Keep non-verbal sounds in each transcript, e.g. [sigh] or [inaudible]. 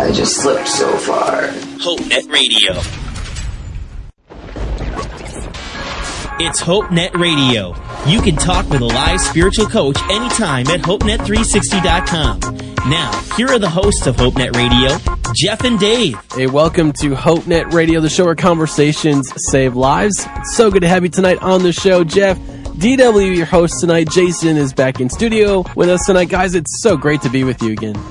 I just slipped so far. HopeNet Radio. It's HopeNet Radio. You can talk with a live spiritual coach anytime at HopeNet360.com. Now, here are the hosts of HopeNet Radio, Jeff and Dave. Hey, welcome to HopeNet Radio, the show where conversations save lives. It's so good to have you tonight on the show, Jeff. DW, your host tonight. Jason is back in studio with us tonight. Guys, it's so great to be with you again.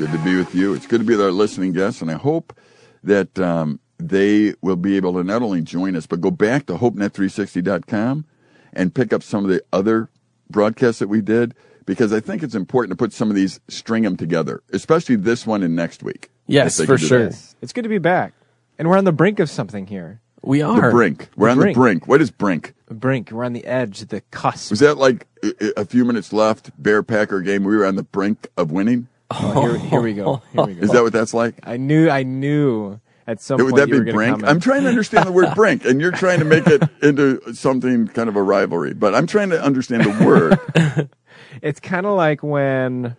Good to be with you. It's good to be with our listening guests, and I hope that um, they will be able to not only join us, but go back to HopeNet360.com and pick up some of the other broadcasts that we did, because I think it's important to put some of these, string them together, especially this one and next week. Yes, for sure. that. It's good to be back. And we're on the brink of something here. We The are. brink. We're The on brink. the brink. What is brink? Brink. We're on the edge, the cusp. Was that like a, a few minutes left, Bear Packer game? We were on the brink of winning. Oh, here, here we go. Here we go. Is that what that's like? I knew. I knew at some Would point that you be were brink? comment. I'm trying to understand the word brink, and you're trying to make it [laughs] into something kind of a rivalry. But I'm trying to understand the word. [laughs] It's kind of like when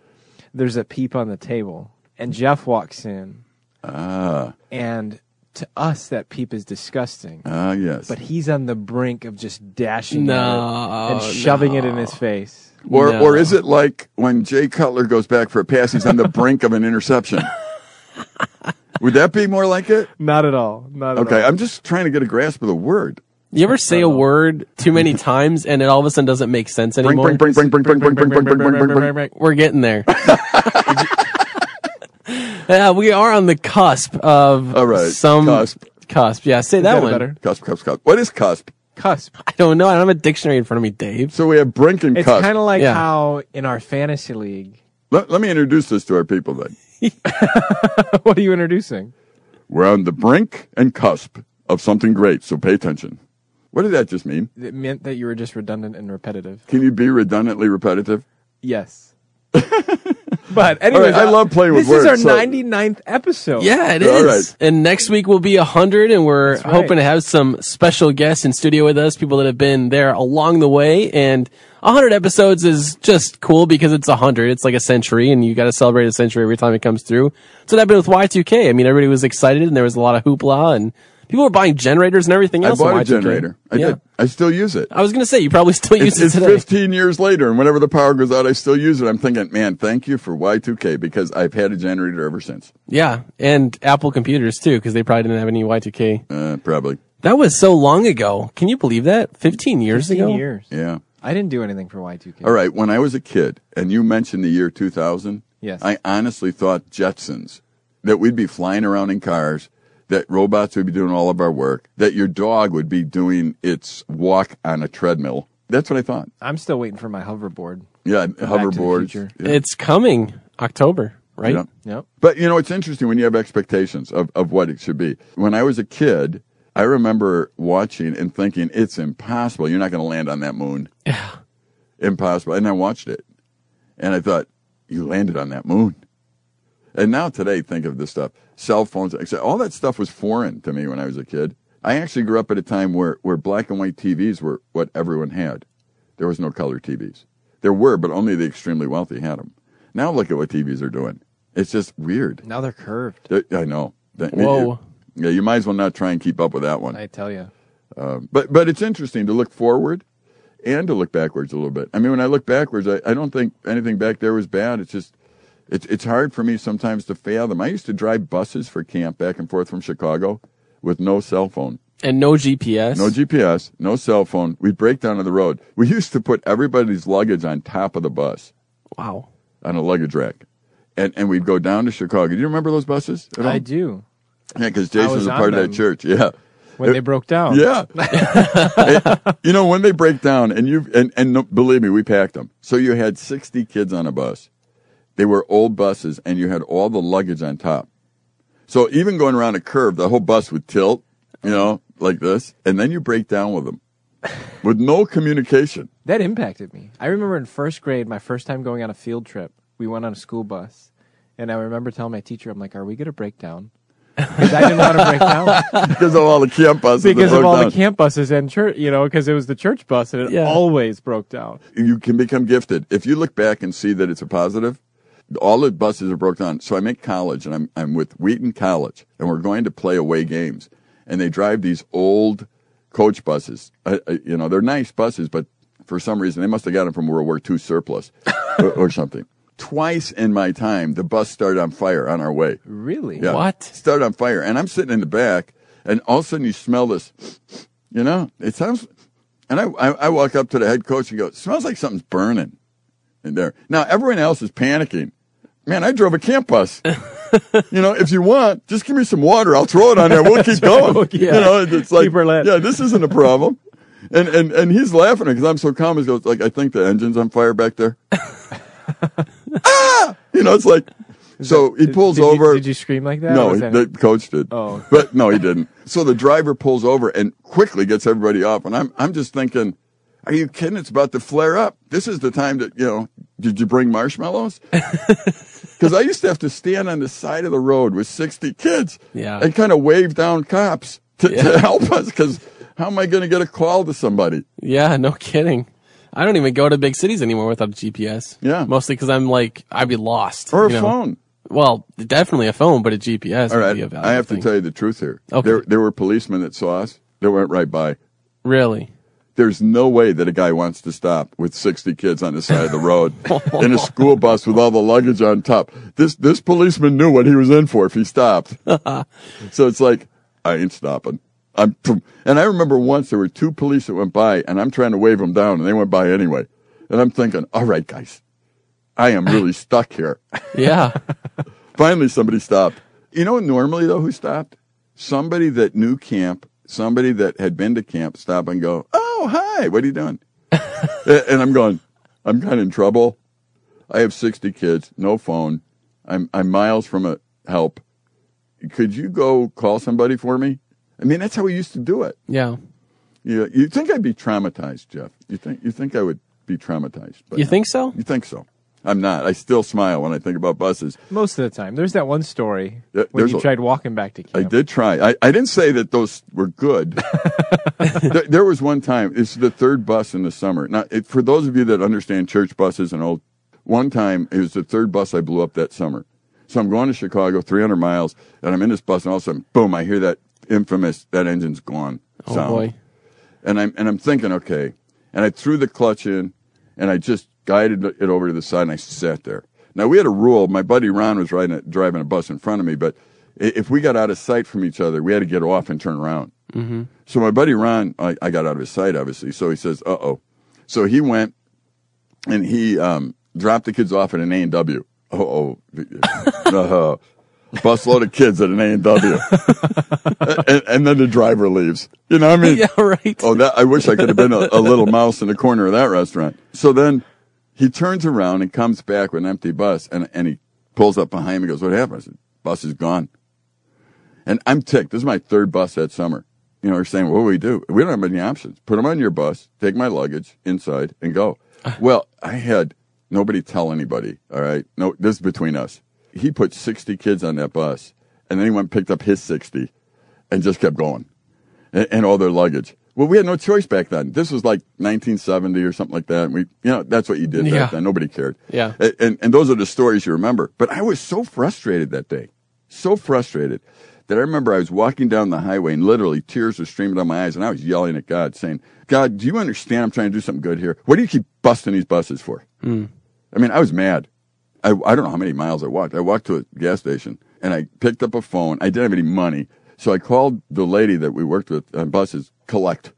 there's a peep on the table, and Jeff walks in, ah, and to us that peep is disgusting. ah, yes. But he's on the brink of just dashing No, it and shoving it in his face. Or, no. or is it like when Jay Cutler goes back for a pass, he's on the brink of an interception? Would that be more like it? Not at all. Not at okay. All. I'm just trying to get a grasp of the word. You ever say a word too many times and it all of a sudden doesn't make sense anymore? We're getting there. Yeah, we are on the cusp of all right. some cusp. Cusp. Yeah, say that one. Cusp, cusp, cusp. What is cusp? Cusp. I don't know. I don't have a dictionary in front of me, Dave. So we have brink and cusp. It's cusp. kind of like Yeah. how in our fantasy league. let, let me introduce this to our people then. [laughs] what are you introducing? We're on the brink and cusp of something great, so pay attention. What did that just mean? It meant that you were just redundant and repetitive. Can you be redundantly repetitive? Yes. [laughs] but anyways, I love playing with this is our words, so- 99th episode. Yeah, it All right. And next week will be 100, and we're right. hoping to have some special guests in studio with us, people that have been there along the way. And 100 episodes is just cool because it's 100. It's like a century, and you got to celebrate a century every time it comes through. So that happened with Y2K. I mean, everybody was excited, and there was a lot of hoopla, and people were buying generators and everything else. I bought on a Y2K. generator. I yeah. did. I still use it. I was going to say, you probably still use It's, it it's today. 15 years later, and whenever the power goes out, I still use it. I'm thinking, man, thank you for Y2K because I've had a generator ever since. Yeah, and Apple computers too, because they probably didn't have any Y2K. Uh, probably. That was so long ago. Can you believe that? 15 years 15 ago? years. Yeah. I didn't do anything for Y2K. All right. When I was a kid, and you mentioned the year 2000, Yes. I honestly thought Jetsons, that we'd be flying around in cars, that robots would be doing all of our work, that your dog would be doing its walk on a treadmill. That's what I thought. I'm still waiting for my hoverboard. Yeah, hoverboard. hoverboards. future. Yeah. It's coming October, right? Yeah. Yep. But you know, it's interesting when you have expectations of, of what it should be. When I was a kid, I remember watching and thinking, it's impossible. You're not going to land on that moon. [laughs] Yeah. Impossible. And I watched it. And I thought, you landed on that moon. And now today, think of this stuff. Cell phones, all that stuff was foreign to me when I was a kid. I actually grew up at a time where, where black and white TVs were what everyone had. There was no color TVs. There were, but only the extremely wealthy had them. Now look at what TVs are doing. It's just weird. Now they're curved. Th- I know. Whoa. Yeah, you might as well not try and keep up with that one. I tell you. Um, but but it's interesting to look forward and to look backwards a little bit. I mean, when I look backwards, I, I don't think anything back there was bad. It's just it's it's hard for me sometimes to fathom. I used to drive buses for camp back and forth from Chicago with no cell phone, And no GPS. no GPS, no cell phone. We'd break down on the road. We used to put everybody's luggage on top of the bus wow. on a luggage rack. And, and we'd go down to Chicago. Do you remember those buses? I do. Yeah, because Jason was was a part of that church. Yeah. When they broke down. Yeah. [laughs] And, you know, when they break down, and you and and believe me, we packed them. So you had sixty kids on a bus. They were old buses, and you had all the luggage on top. So even going around a curve, the whole bus would tilt, you know, like this, and then you break down with them [laughs] with no communication. That impacted me. I remember in first grade, my first time going on a field trip, we went on a school bus. And I remember telling my teacher, I'm like, are we going to break down? Because I didn't want to break down. [laughs] because of all the camp buses. because of all down. the camp buses and church, you know, because it was the church bus and it Yeah. always broke down. you can become gifted if you look back and see that it's a positive. All the buses are broke down. So I'm at college and I'm I'm with Wheaton College and we're going to play away games, and they drive these old coach buses. I, I, you know, they're nice buses, but for some reason they must have got them from World War II surplus [laughs] or, or something. Twice in my time, the bus started on fire on our way. Really? Yeah. What? Started on fire. And I'm sitting in the back, and all of a sudden you smell this, you know, it sounds, and I, I, I walk up to the head coach and go, smells like something's burning in there. Now, everyone else is panicking. Man, I drove a camp bus. [laughs] you know, if you want, just give me some water. I'll throw it on there. We'll [laughs] keep going. Yeah. You know, [laughs] it's like, yeah, this isn't a problem. And, and, and he's laughing because I'm so calm. He goes, like, I think the engine's on fire back there. ah! You know, it's like, so he pulls did over. did you scream like that? No, that- the coach did. Oh. but no, he didn't. So the driver pulls over and quickly gets everybody off, and I'm I'm just thinking, are you kidding? It's about to flare up. This is the time that you know. Did you bring marshmallows? [laughs] Because I used to have to stand on the side of the road with 60 kids, Yeah. and kind of wave down cops to, Yeah. to help us. Because how am I going to get a call to somebody? Yeah, no kidding. I don't even go to big cities anymore without a GPS. Yeah. Mostly because I'm like, I'd be lost. Or a you know? phone. Well, definitely a phone, but a GPS All would be a valuable I have to tell you the truth here. Okay. There, there were policemen that saw us. They went right by. Really? There's no way that a guy wants to stop with 60 kids on the side of the road in a school bus with all the luggage on top. This this policeman knew what he was in for if he stopped. [laughs] so it's like I ain't stopping. I'm and I remember once there were two police that went by and I'm trying to wave them down and they went by anyway. And I'm thinking, "All right, guys. I am really [laughs] stuck here." Yeah. [laughs] Finally somebody stopped. You know normally though who stopped? Somebody that knew camp, somebody that had been to camp stop and go, "Oh, Oh, hi. What are you doing?" And I'm going, "I'm kind of in trouble. I have 60 kids, no phone. I'm I'm miles from a help. Could you go call somebody for me?" I mean, that's how we used to do it. yeah. You you think I'd be traumatized, Jeff? You think you think I would be traumatized? But You no. think so? You think so? I'm not. I still smile when I think about buses. Most of the time. There's that one story Yeah, when you a- tried walking back to camp. I did try. I, I didn't say that those were good. [laughs] there, there was one time. It's the third bus in the summer. Now, it, for those of you that understand church buses and old, one time it was the third bus I blew up that summer. So I'm going to Chicago, 300 miles, and I'm in this bus, and all of a sudden, boom! I hear that infamous "that engine's gone" Oh boy. and I'm and I'm thinking, okay, and I threw the clutch in, and I just guided it over to the side, and I sat there. Now we had a rule. My buddy Ron was riding a, driving a bus in front of me, but if we got out of sight from each other, we had to get off and turn around. Mm-hmm. So my buddy Ron, I, I got out of his sight, obviously. So he says, "Uh oh." So he went and he um, dropped the kids off at an A and W. Oh, oh, [laughs] busload of kids at an A and W, [laughs] and and then the driver leaves. You know, what I mean, [laughs] Yeah, right. Oh, that I wish I could have been a, a little mouse in the corner of that restaurant. So then he turns around and comes back with an empty bus, and and he pulls up behind me. and Goes, "What happened?" I said, "Bus is gone." And I'm ticked. This is my third bus that summer. You know, they're saying, "What do we do? We don't have any options. Put them on your bus, take my luggage inside, and go." [laughs] well, I had nobody tell anybody. All right, no, this is between us. He put 60 kids on that bus, and then he went and picked up his 60, and just kept going and, and all their luggage. Well, we had no choice back then. This was like 1970 or something like that. And we, you know, that's what you did Yeah. back then. Nobody cared. Yeah. And, and, and those are the stories you remember. But I was so frustrated that day, so frustrated that I remember I was walking down the highway and literally tears were streaming down my eyes and I was yelling at God saying, God, do you understand I'm trying to do something good here? What do you keep busting these buses for? Hmm. I mean, I was mad. I, I don't know how many miles I walked. I walked to a gas station and I picked up a phone. I didn't have any money. So I called the lady that we worked with on buses, Collect.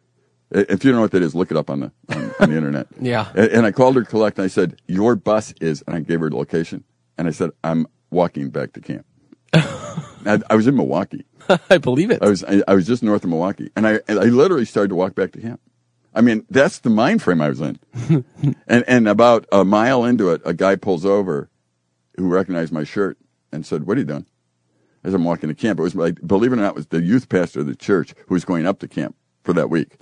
If you don't know what that is, look it up on the, on, on the internet. [laughs] Yeah. And, and I called her Collect and I said, Your bus is, and I gave her the location. And I said, I'm walking back to camp. [laughs] I, I was in Milwaukee. [laughs] I believe it. I was I, I was just north of Milwaukee, and I and I literally started to walk back to camp. I mean, that's the mind frame I was in. and and about a mile into it, a guy pulls over, who recognized my shirt and said, "What are you doing?" as I'm walking to camp. It was like, believe it or not, it was the youth pastor of the church who was going up to camp for that week. [laughs]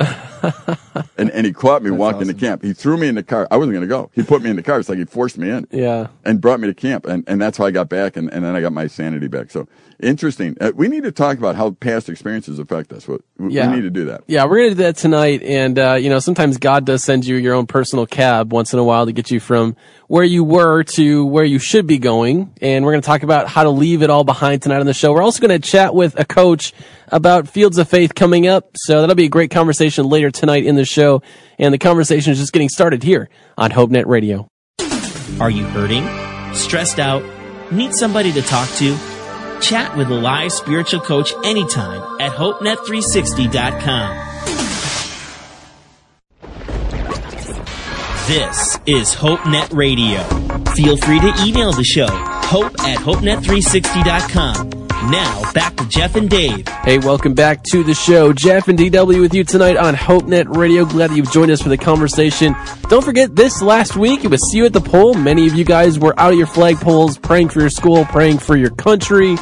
and, and he caught me walking to camp. He threw me in the car. I wasn't going to go. He put me in the car. It's like he forced me in Yeah. and brought me to camp. And, and that's how I got back. And, and then I got my sanity back. So interesting. Uh, we need to talk about how past experiences affect us. We, we Yeah. need to do that. Yeah, we're gonna do that tonight, and uh, you know, sometimes God does send you your own personal cab once in a while to get you from where you were to where you should be going. And we're gonna talk about how to leave it all behind tonight on the show. We're also gonna chat with a coach about Fields of Faith coming up, so that'll be a great conversation later tonight in the show. And the conversation is just getting started here on HopeNet Radio. Are you hurting? Stressed out? Need somebody to talk to? Chat with a live spiritual coach anytime at HopeNet360.com. This is HopeNet Radio. Feel free to email the show, hope at HopeNet360.com. Now, back to Jeff and Dave. Hey, welcome back to the show. Jeff and DW with you tonight on HopeNet Radio. Glad that you've joined us for the conversation. Don't forget, this last week, it was See You at the Pole. Many of you guys were out at your flagpoles, praying for your school, praying for your country,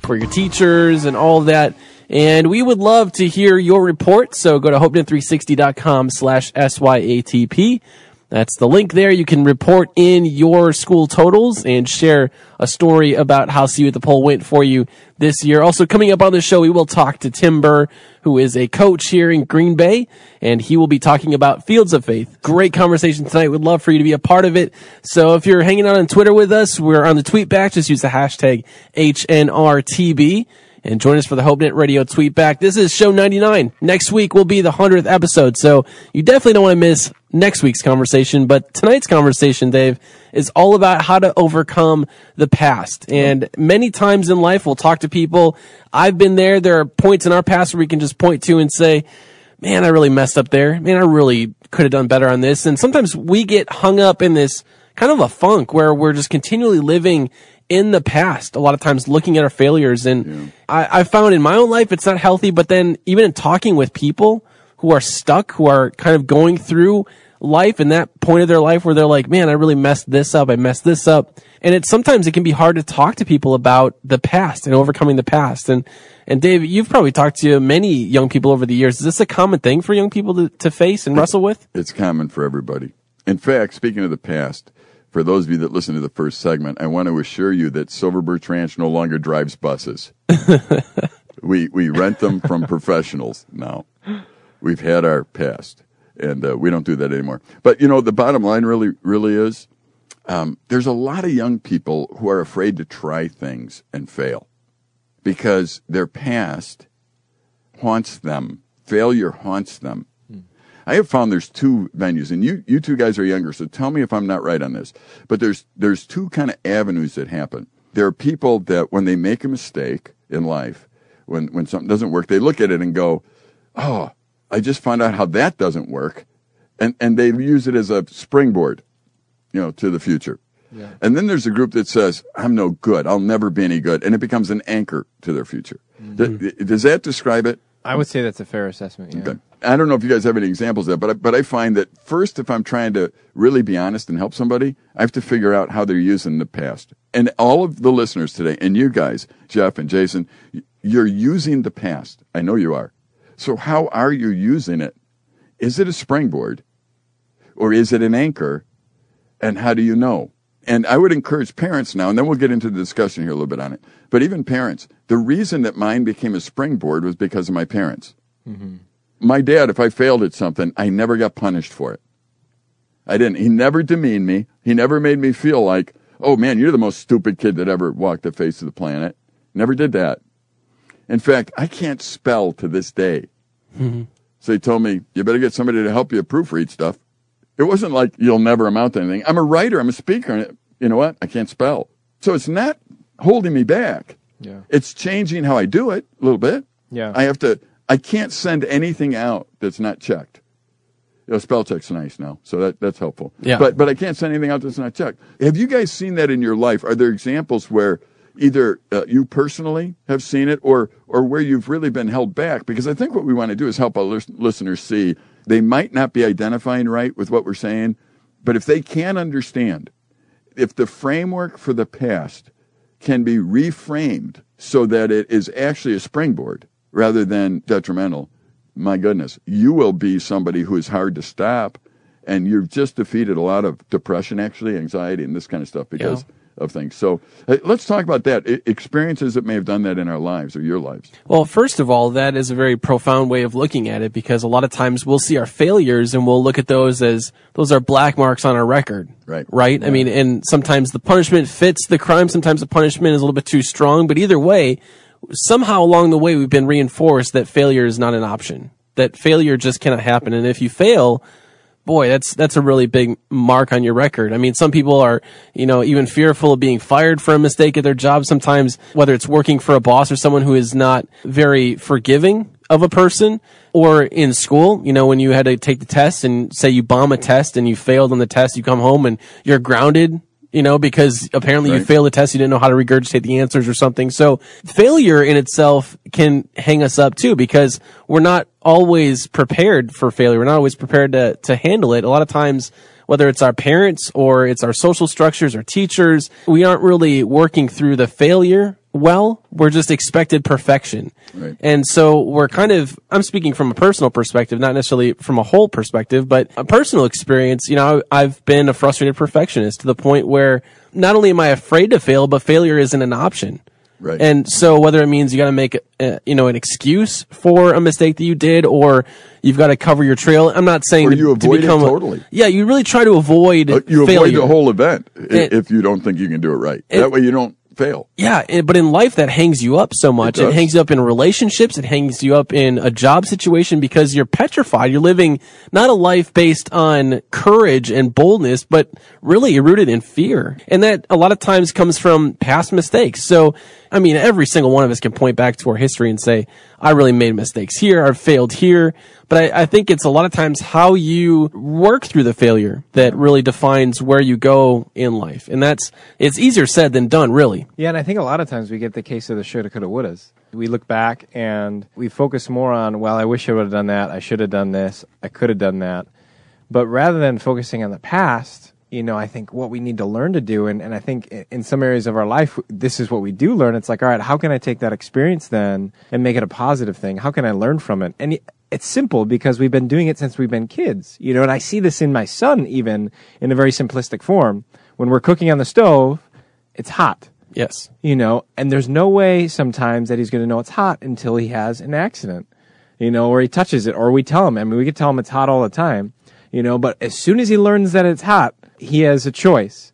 for your teachers, and all of that. And we would love to hear your report. So go to HopeNet360.com slash SYATP. That's the link there. You can report in your school totals and share a story about how See You at the Pole went for you this year. Also coming up on the show, we will talk to Tim Burr, who is a coach here in Green Bay, and he will be talking about Fields of Faith. Great conversation tonight. We'd love for you to be a part of it. So if you're hanging out on Twitter with us, we're on the tweet back. Just use the hashtag HNRTB and join us for the HopeNet Radio tweet back. This is show 99. Next week will be the 100th episode, so you definitely don't want to miss next week's conversation. But tonight's conversation, Dave, is all about how to overcome the past. And many times in life, we'll talk to people. I've been there. There are points in our past where we can just point to and say, man, I really messed up there. Man, I really could have done better on this. And sometimes we get hung up in this kind of a funk where we're just continually living in the past, a lot of times looking at our failures. And I, I found in my own life, it's not healthy, but then even in talking with people who are stuck, who are kind of going through life and that point of their life where they're like, man, I really messed this up. I messed this up. And it's sometimes it can be hard to talk to people about the past and overcoming the past. And, and Dave, you've probably talked to many young people over the years. Is this a common thing for young people to, to face and wrestle with? It's common for everybody. In fact, speaking of the past, for those of you that listen to the first segment, I want to assure you that Silver Birch Ranch no longer drives buses. [laughs] we we rent them from professionals now. We've had our past, and uh, we don't do that anymore. But you know, the bottom line really really is, um, there's a lot of young people who are afraid to try things and fail because their past haunts them. Failure haunts them. I have found there's two venues, and you you two guys are younger, so tell me if I'm not right on this. But there's there's two kind of avenues that happen. There are people that when they make a mistake in life, when when something doesn't work, they look at it and go, "Oh, I just found out how that doesn't work," and and they use it as a springboard, you know, to the future. And then there's a group that says, "I'm no good. I'll never be any good," and it becomes an anchor to their future. Mm-hmm. Th- does that describe it? I would say that's a fair assessment. Yeah. I don't know if you guys have any examples of that, but I, but I find that first, if I'm trying to really be honest and help somebody, I have to figure out how they're using the past. And all of the listeners today, and you guys, Jeff and Jason, you're using the past. I know you are. So how are you using it? Is it a springboard, or is it an anchor? And how do you know? And I would encourage parents now, and then we'll get into the discussion here a little bit on it. But even parents, the reason that mine became a springboard was because of my parents mm-hmm. my dad, if I failed at something, I never got punished for it. I didn't. He never demeaned me. He never made me feel like, oh man, you're the most stupid kid that ever walked the face of the planet. Never did that. In fact, I can't spell to this day. Mm-hmm. So he told me, you better get somebody to help you proofread stuff. It wasn't like you'll never amount to anything. I'm a writer. I'm a speaker. And you know what? I can't spell. So it's not holding me back. Yeah. It's changing how I do it a little bit. Yeah. I have to. I can't send anything out that's not checked. You know, spell check's nice now, so that that's helpful. Yeah. But but I can't send anything out that's not checked. Have you guys seen that in your life? Are there examples where either uh, you personally have seen it, or or where you've really been held back? Because I think what we want to do is help our lis- listeners see they might not be identifying right with what we're saying, but if they can understand, if the framework for the past can be reframed so that it is actually a springboard rather than detrimental, my goodness, you will be somebody who is hard to stop. And you've just defeated a lot of depression, actually, anxiety, and this kind of stuff because of things. So hey, let's talk about that. I- experiences that may have done that in our lives or your lives. Well, first of all, that is a very profound way of looking at it because a lot of times we'll see our failures and we'll look at those as those are black marks on our record. Right. Right? I mean, and sometimes the punishment fits the crime, sometimes the punishment is a little bit too strong, but either way, somehow along the way we've been reinforced that failure is not an option. That failure just cannot happen. And if you fail, boy, that's that's a really big mark on your record. I mean, some people are, you know, even fearful of being fired for a mistake at their job. Sometimes, whether it's working for a boss or someone who is not very forgiving of a person, or in school, you know, when you had to take the test and say you bomb a test and you failed on the test, you come home and you're grounded. You know, because apparently you failed the test, you didn't know how to regurgitate the answers or something. So failure in itself can hang us up too, because we're not always prepared for failure. We're not always prepared to, to handle it. A lot of times, whether it's our parents or it's our social structures or teachers, we aren't really working through the failure well. We're just expected perfection. Right. And so we're kind of, I'm speaking from a personal perspective, not necessarily from a whole perspective, but a personal experience. You know, I've been a frustrated perfectionist to the point where not only am I afraid to fail, but failure isn't an option. Right. And so whether it means you got to make, uh, you know, an excuse for a mistake that you did, or you've got to cover your trail. I'm not saying Or to, you to avoid it become a- totally. yeah, you really try to avoid Uh, you avoid the whole event It- if you don't think you can do it right. It- that way you don't fail. Yeah, it- but in life that hangs you up so much. It It, hangs you up in relationships. It hangs you up in a job situation because you're petrified. You're living not a life based on courage and boldness, but really you're rooted in fear. And that a lot of times comes from past mistakes. So, I mean, every single one of us can point back to our history and say, I really made mistakes here. I've failed here. But I, I think it's a lot of times how you work through the failure that really defines where you go in life. And that's, it's easier said than done, really. Yeah, and I think a lot of times we get the case of the shoulda, coulda, wouldas. We look back and we focus more on, well, I wish I would have done that. I should have done this. I could have done that. But rather than focusing on the past, you know, I think what we need to learn to do, and, and I think in some areas of our life, this is what we do learn. It's like, all right, how can I take that experience then and make it a positive thing? How can I learn from it? And it's simple because we've been doing it since we've been kids, you know, and I see this in my son even in a very simplistic form. When we're cooking on the stove, it's hot Yes. you know, and there's no way sometimes that he's going to know it's hot until he has an accident, you know, or he touches it, or we tell him. I mean, we could tell him it's hot all the time, you know, but as soon as he learns that it's hot, he has a choice.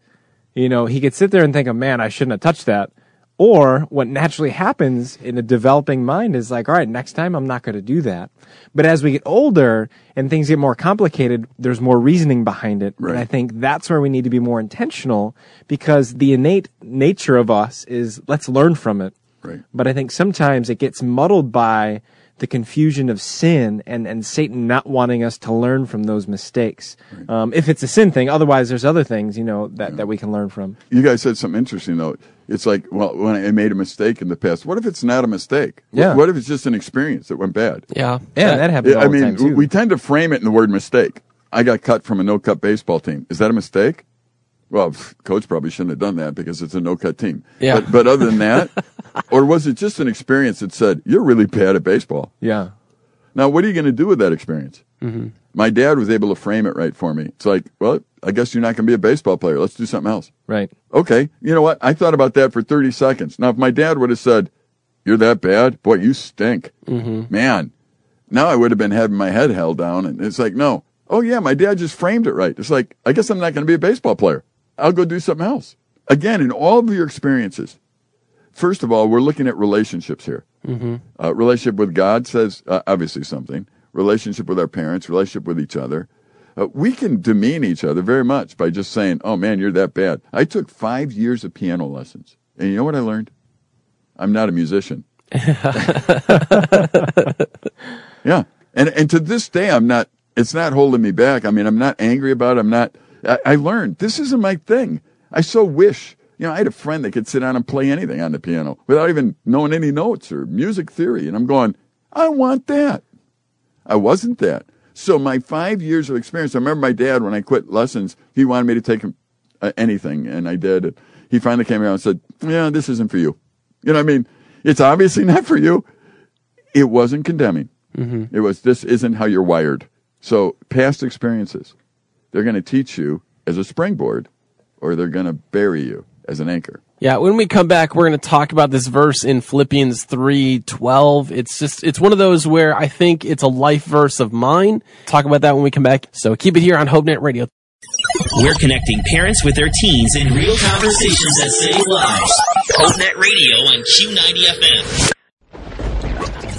You know, he could sit there and think, oh man, I shouldn't have touched that. Or what naturally happens in a developing mind is like, all right, next time I'm not going to do that. But as we get older and things get more complicated, there's more reasoning behind it. Right. And I think that's where we need to be more intentional because the innate nature of us is let's learn from it. Right. But I think sometimes it gets muddled by the confusion of sin and, and Satan not wanting us to learn from those mistakes. Um, if it's a sin thing, otherwise there's other things, you know, that, that we can learn from. You guys said something interesting though. It's like, well, when I made a mistake in the past, what if it's not a mistake? What- Yeah. What if it's just an experience that went bad? Yeah. Yeah, that happens all I the mean, time too. we tend to frame it in the word mistake. I got cut from a no-cut baseball team. Is that a mistake? Well, coach probably shouldn't have done that because it's a no-cut team. Yeah. But, but other than that, [laughs] or was it just an experience that said you're really bad at baseball? yeah. Now, what are you going to do with that experience? Mm-hmm. My dad was able to frame it right for me. It's like, well, I guess you're not going to be a baseball player. Let's do something else. Right. Okay, you know what? I thought about that for 30 seconds. Now, if my dad would have said, You're that bad? Boy, you stink. Mm-hmm. Man, now I would have been having my head held down. And it's like, No. Oh, yeah, my dad just framed it right. It's like, I guess I'm not going to be a baseball player. I'll go do something else. Again, in all of your experiences, first of all, we're looking at relationships here. Mm-hmm. Uh, relationship with God says uh, obviously something. Relationship with our parents, relationship with each other. Uh, we can demean each other very much by just saying, "Oh man, you're that bad." I took five years of piano lessons, and you know what I learned? I'm not a musician. [laughs] yeah, and and to this day, I'm not. It's not holding me back. I mean, I'm not angry about it. I'm not. I, I learned this isn't my thing. I so wish. You know, I had a friend that could sit down and play anything on the piano without even knowing any notes or music theory, and I'm going, I want that. I wasn't that. So my five years of experience, I remember my dad when I quit lessons, he wanted me to take uh, anything, and I did. He finally came around and said, yeah, this isn't for you. You know what I mean? It's obviously [laughs] not for you. It wasn't condemning. It was, this isn't how you're wired. So past experiences, they're going to teach you as a springboard or they're going to bury you as an anchor. Yeah, when we come back, we're going to talk about this verse in Philippians 3:12. It's just it's one of those where I think it's a life verse of mine. Talk about that when we come back. So keep it here on HopeNet Radio. We're connecting parents with their teens in real conversations that save lives. HopeNet Radio on Q90 FM.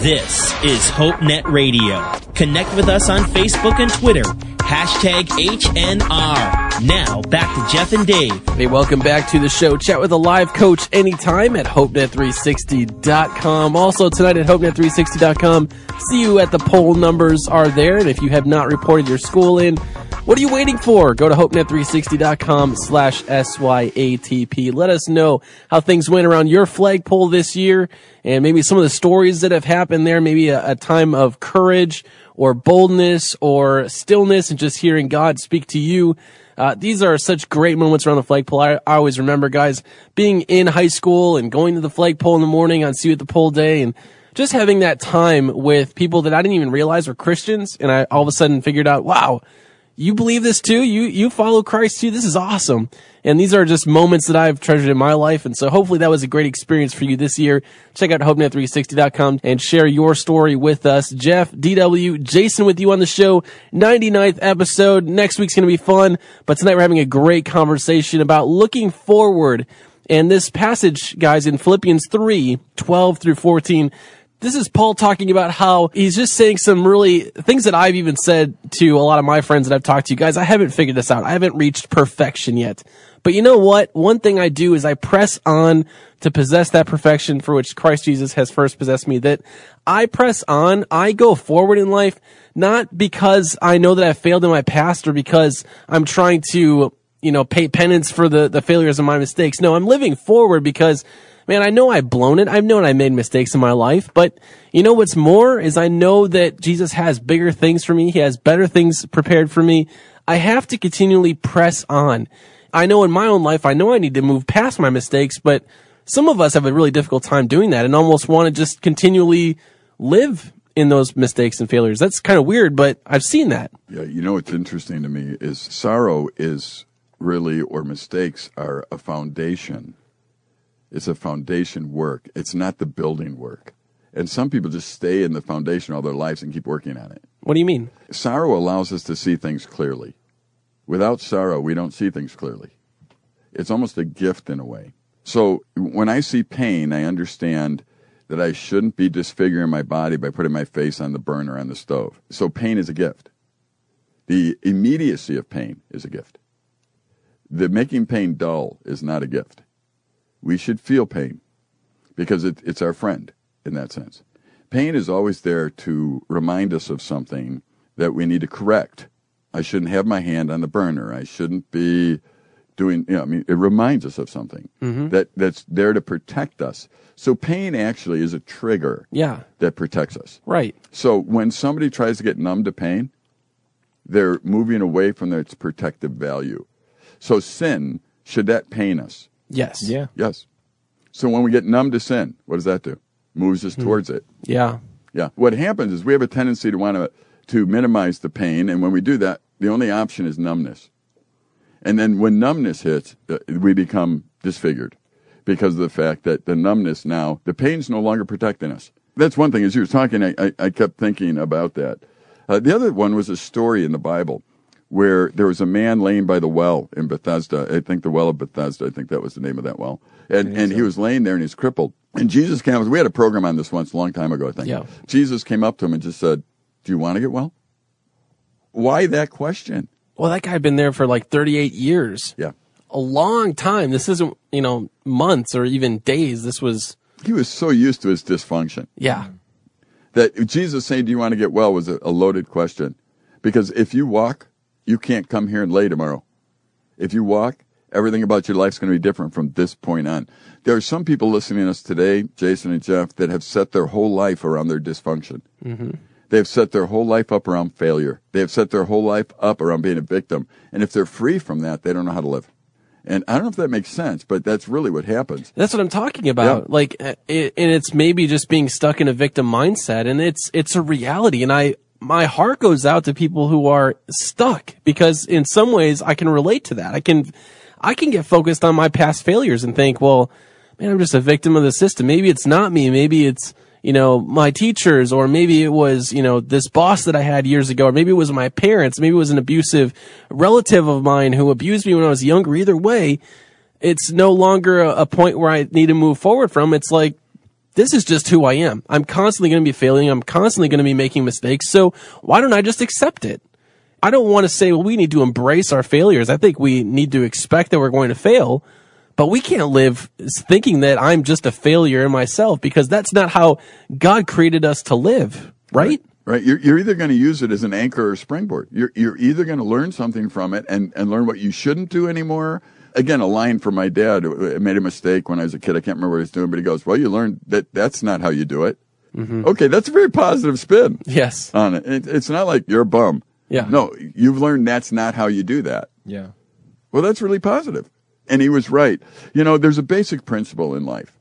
This is HopeNet Radio. Connect with us on Facebook and Twitter. Hashtag HNR. Now, back to Jeff and Dave. Hey, welcome back to the show. Chat with a live coach anytime at HopeNet360.com. Also tonight at HopeNet360.com. See you at the Pole numbers are there. And if you have not reported your school in, what are you waiting for? Go to HopeNet360.com slash SYATP. Let us know how things went around your flagpole this year and maybe some of the stories that have happened there. Maybe a, a time of courage or boldness or stillness and just hearing God speak to you. Uh, these are such great moments around the flagpole. I, I always remember, guys, being in high school and going to the flagpole in the morning on See You at the Pole Day and just having that time with people that I didn't even realize were Christians. And I all of a sudden figured out, wow, you believe this too? You, you follow Christ too? This is awesome. And these are just moments that I've treasured in my life. And so hopefully that was a great experience for you this year. Check out HopeNet360.com and share your story with us. Jeff, DW, Jason with you on the show. 99th episode. Next week's going to be fun. But tonight we're having a great conversation about looking forward. And this passage, guys, in Philippians 3, 12 through 14, this is Paul talking about how he's just saying some really things that I've even said to a lot of my friends that I've talked to. You guys, I haven't figured this out. I haven't reached perfection yet. But you know what? One thing I do is I press on to possess that perfection for which Christ Jesus has first possessed me. That I press on. I go forward in life, not because I know that I've failed in my past or because I'm trying to, you know, pay penance for the, the failures of my mistakes. No, I'm living forward because man, I know I've blown it. I've known I made mistakes in my life, but you know what's more is I know that Jesus has bigger things for me. He has better things prepared for me. I have to continually press on. I know in my own life, I know I need to move past my mistakes, but some of us have a really difficult time doing that and almost want to just continually live in those mistakes and failures. That's kind of weird, but I've seen that. Yeah, you know what's interesting to me is sorrow is really, or mistakes are a foundation. It's a foundation work. It's not the building work. And some people just stay in the foundation all their lives and keep working on it. What do you mean? Sorrow allows us to see things clearly. Without sorrow, we don't see things clearly. It's almost a gift in a way. So when I see pain, I understand that I shouldn't be disfiguring my body by putting my face on the burner on the stove. So pain is a gift. The immediacy of pain is a gift. The making pain dull is not a gift. We should feel pain because it, it's our friend in that sense. Pain is always there to remind us of something that we need to correct. I shouldn't have my hand on the burner. I shouldn't be doing, you know, I mean, it reminds us of something mm-hmm. that, that's there to protect us. So pain actually is a trigger Yeah. that protects us. Right. So when somebody tries to get numb to pain, they're moving away from its protective value. So sin, should that pain us? Yes. Yeah. Yes. So when we get numb to sin, what does that do? Moves us towards it. Yeah. Yeah. What happens is we have a tendency to want to to minimize the pain, and when we do that, the only option is numbness. And then when numbness hits, uh, we become disfigured because of the fact that the numbness now, the pain's no longer protecting us. That's one thing. As you were talking, I, I, I kept thinking about that. Uh, the other one was a story in the Bible where there was a man laying by the well in Bethesda. I think the well of Bethesda. I think that was the name of that well. And and he was laying there and he's crippled. And Jesus came up. We had a program on this once a long time ago. I think. Yeah. Jesus came up to him and just said, "Do you want to get well?" Why that question? Well, that guy had been there for like 38 years. Yeah. A long time. This isn't, you know, months or even days. This was, He was so used to his dysfunction yeah. that Jesus saying, "Do you want to get well?" was a, a loaded question, because if you walk, you can't come here and lay tomorrow. If you walk, everything about your life's going to be different from this point on. There are some people listening to us today, Jason and Jeff, that have set their whole life around their dysfunction. Mm-hmm. They've set their whole life up around failure. They have set their whole life up around being a victim. And if they're free from that, they don't know how to live. And I don't know if that makes sense, but that's really what happens. That's what I'm talking about. Yeah. Like, uh, it, and it's maybe just being stuck in a victim mindset, and it's it's a reality. And I, my heart goes out to people who are stuck because in some ways I can relate to that. I can, I can get focused on my past failures and think, well, man, I'm just a victim of the system. Maybe it's not me. Maybe it's you know my teachers, or maybe it was you know this boss that I had years ago, or maybe it was my parents. Maybe it was an abusive relative of mine who abused me when I was younger. Either way it's no longer a, a point where I need to move forward from. It's like, this is just who I am. I'm constantly going to be failing. I'm constantly going to be making mistakes. So why don't I just accept it? I don't want to say, well, we need to embrace our failures. I think we need to expect that we're going to fail, but we can't live thinking that I'm just a failure in myself because that's not how God created us to live, right? Right. You're, you're either going to use it as an anchor or springboard. You're, you're either going to learn something from it and, and learn what you shouldn't do anymore. Again, a line from my dad. I made a mistake when I was a kid. I can't remember what he was doing, but he goes, well, you learned that that's not how you do it. Mm-hmm. Okay. That's a very positive spin Yes. on it. it. It's not like you're a bum. Yeah. No, you've learned that's not how you do that. Yeah. Well, that's really positive. And he was right. You know, there's a basic principle in life.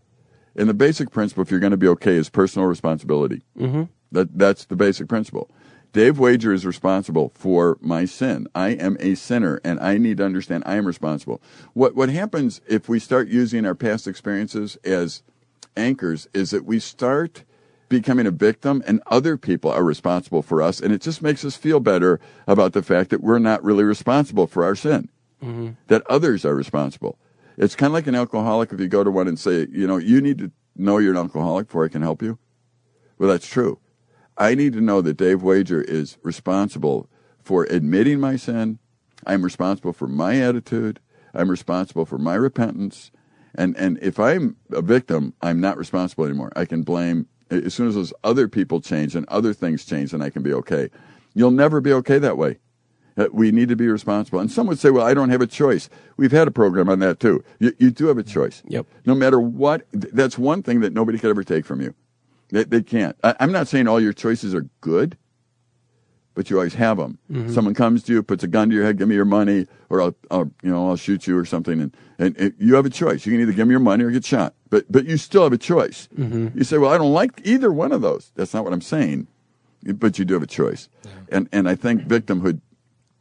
And the basic principle, if you're going to be okay, is personal responsibility. Mm-hmm. That, that's the basic principle. Dave Wager is responsible for my sin. I am a sinner, and I need to understand I am responsible. What, what happens if we start using our past experiences as anchors is that we start becoming a victim and other people are responsible for us, and it just makes us feel better about the fact that we're not really responsible for our sin mm-hmm. that others are responsible. It's kind of like an alcoholic if you go to one and say, you know, you need to know you're an alcoholic before I can help you. Well, that's true. I need to know that Dave Wager is responsible for admitting my sin. I'm responsible for my attitude. I'm responsible for my repentance. And, and if I'm a victim, I'm not responsible anymore. I can blame, as soon as those other people change and other things change, then I can be okay. You'll never be okay that way. Uh, we need to be responsible. And some would say, well, I don't have a choice. We've had a program on that too. You, you do have a choice. Yep. No matter what, that's one thing that nobody could ever take from you. They, they can't. I, I'm not saying all your choices are good, but you always have them. Mm-hmm. Someone comes to you, puts a gun to your head, give me your money, or I'll, I'll you know, I'll shoot you or something. And, and, and you have a choice. You can either give me your money or get shot. But, but you still have a choice. Mm-hmm. You say, well, I don't like either one of those. That's not what I'm saying. But you do have a choice. And, and I think victimhood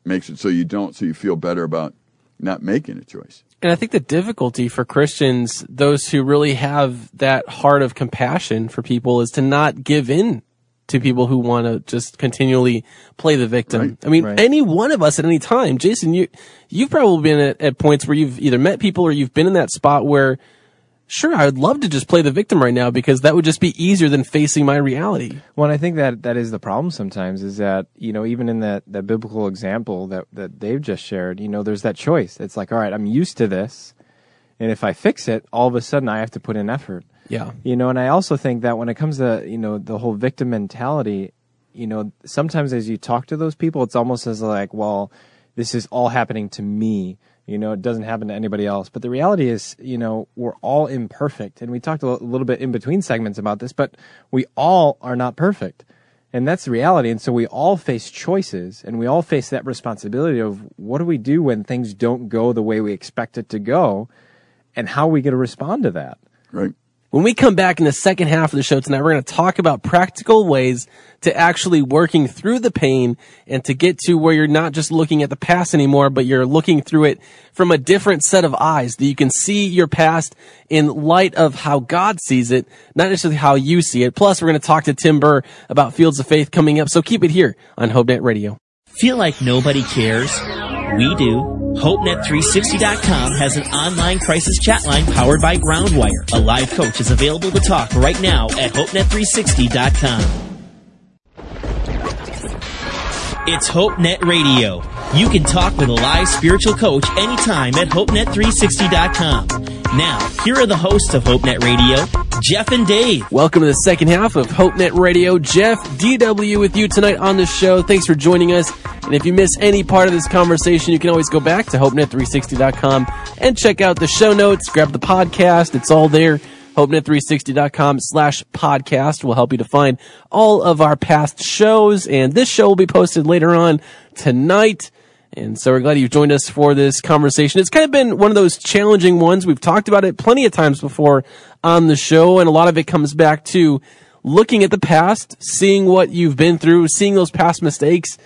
makes it so you don't, so you feel better about not making a choice. And I think the difficulty for Christians, those who really have that heart of compassion for people, is to not give in to people who want to just continually play the victim. Right. I mean, Right. any one of us at any time, Jason, you, you've probably been at, at points where you've either met people or you've been in that spot where, sure, I would love to just play the victim right now because that would just be easier than facing my reality. Well, and I think that that is the problem sometimes is that, you know, even in that, that biblical example that, that Dave just shared, you know, there's that choice. It's like, all right, I'm used to this. And if I fix it, all of a sudden I have to put in effort. Yeah. You know, and I also think that when it comes to, you know, the whole victim mentality, you know, sometimes as you talk to those people, it's almost as like, well, this is all happening to me. You know, it doesn't happen to anybody else. But the reality is, you know, we're all imperfect. And we talked a little bit in between segments about this, but we all are not perfect. And that's the reality. And so we all face choices and we all face that responsibility of what do we do when things don't go the way we expect it to go and how are we going to respond to that? Right? When we come back in the second half of the show tonight, we're going to talk about practical ways to actually working through the pain and to get to where you're not just looking at the past anymore, but you're looking through it from a different set of eyes that you can see your past in light of how God sees it, not necessarily how you see it. Plus, we're going to talk to Tim Burr about Fields of Faith coming up. So keep it here on HopeNet Radio. Feel like nobody cares? We do. HopeNet360.com has an online crisis chat line powered by Groundwire. A live coach is available to talk right now at HopeNet360.com. It's HopeNet Radio. You can talk with a live spiritual coach anytime at HopeNet360.com. Now, here are the hosts of HopeNet Radio, Jeff and Dave. Welcome to the second half of HopeNet Radio. Jeff DW with you tonight on the show. Thanks for joining us. And if you miss any part of this conversation, you can always go back to HopeNet360.com and check out the show notes, grab the podcast. It's all there. HopeNet360.com slash podcast will help you to find all of our past shows. And this show will be posted later on tonight. And so we're glad you've joined us for this conversation. It's kind of been one of those challenging ones. We've talked about it plenty of times before on the show, and a lot of it comes back to looking at the past, seeing what you've been through, seeing those past mistakes,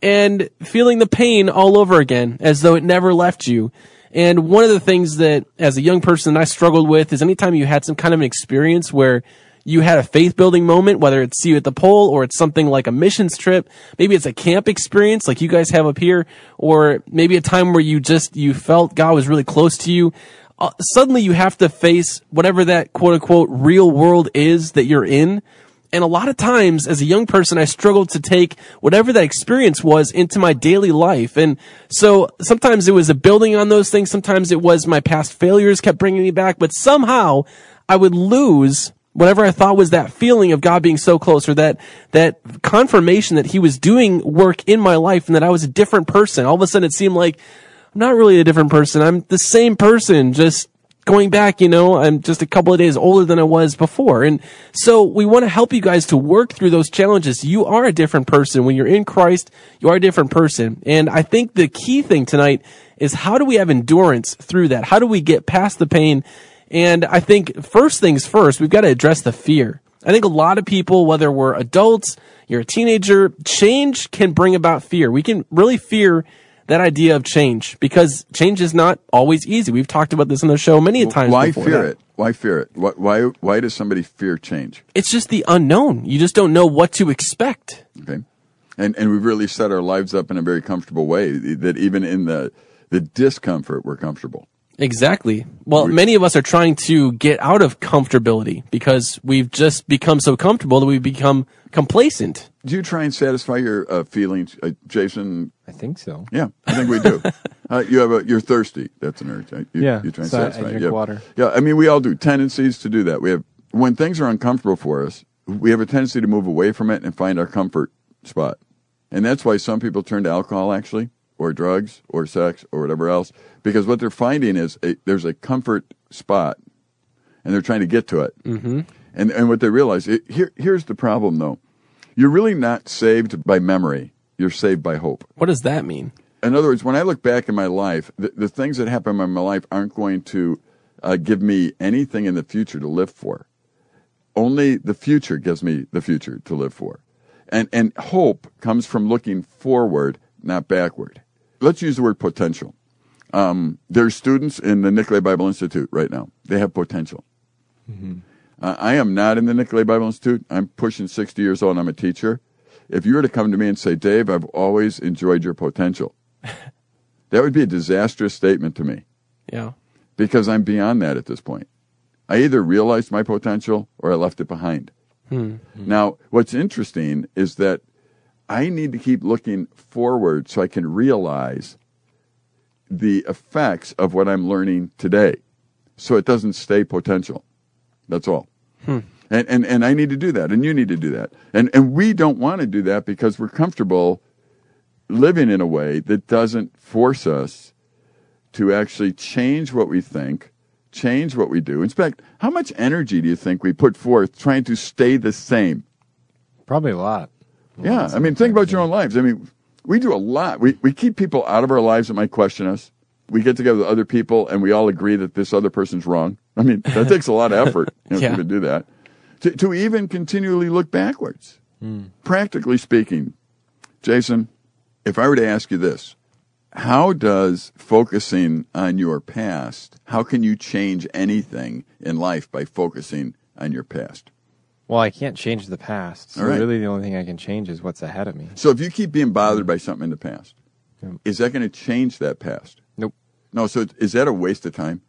and feeling the pain all over again as though it never left you. And one of the things that as a young person I struggled with is anytime you had some kind of an experience where you had a faith building moment, whether it's see you at the pole or it's something like a missions trip. Maybe it's a camp experience like you guys have up here, or maybe a time where you just, you felt God was really close to you. Uh, suddenly you have to face whatever that quote unquote real world is that you're in. And a lot of times as a young person, I struggled to take whatever that experience was into my daily life. And so sometimes it was a building on those things. Sometimes it was my past failures kept bringing me back, but somehow I would lose whatever I thought was that feeling of God being so close or that, that confirmation that he was doing work in my life and that I was a different person. All of a sudden it seemed like I'm not really a different person. I'm the same person, just going back, you know, I'm just a couple of days older than I was before. And so we want to help you guys to work through those challenges. You are a different person. When you're in Christ, you are a different person. And I think the key thing tonight is how do we have endurance through that? How do we get past the pain and I think first things first, we've got to address the fear. I think a lot of people, whether we're adults, you're a teenager, change can bring about fear. We can really fear that idea of change because change is not always easy. We've talked about this on the show many times. Why fear that. it? Why fear it? Why, why why does somebody fear change? It's just the unknown. You just don't know what to expect. Okay, and and we've really set our lives up in a very comfortable way that even in the the discomfort we're comfortable. Exactly. Well, many of us are trying to get out of comfortability because we've just become so comfortable that we've become complacent. Do you try and satisfy your uh, feelings, uh, Jason? I think so. Yeah, I think we do. [laughs] uh, you have a, you're thirsty. That's an urge. You, Yeah, you try and so I- I satisfy. it. drink yeah. water. Yeah, I mean, we all do. Tendencies to do that. We have when things are uncomfortable for us, we have a tendency to move away from it and find our comfort spot, and that's why some people turn to alcohol, actually, or drugs, or sex, or whatever else, because what they're finding is a, there's a comfort spot, and they're trying to get to it. Mm-hmm. And and what they realize it, here here's the problem though, you're really not saved by memory. You're saved by hope What does that mean? in other words, when I look back in my life, the, the things that happen in my life aren't going to uh, give me anything in the future to live for. Only the future gives me the future to live for. And, and hope comes from looking forward, not backward. Let's use the word potential. Um, there's students in the Nicolet Bible Institute right now. They have potential. Uh, I am not in the Nicolet Bible Institute. I'm pushing 60 years old and I'm a teacher. If you were to come to me and say, Dave, I've always enjoyed your potential, [laughs] that would be a disastrous statement to me Yeah. because I'm beyond that at this point. I either realized my potential or I left it behind. Now, what's interesting is that I need to keep looking forward so I can realize the effects of what I'm learning today so it doesn't stay potential. That's all. Hmm. And, and, and I need to do that, and you need to do that. And, and we don't want to do that because we're comfortable living in a way that doesn't force us to actually change what we think, change what we do. In fact, how much energy do you think we put forth trying to stay the same? Probably a lot. Yeah, I mean, think about your own lives. I mean, we do a lot. We we keep people out of our lives that might question us. We get together with other people and we all agree that this other person's wrong. I mean, that [laughs] takes a lot of effort you know, Yeah. to do that. To, to even continually look backwards. Hmm. Practically speaking, Jason, if I were to ask you this, how does focusing on your past, how can you change anything in life by focusing on your past? Well, I can't change the past. So All right. really the only thing I can change is what's ahead of me. So if you keep being bothered by something in the past, Yeah. is that going to change that past? Nope. No. So is that a waste of time?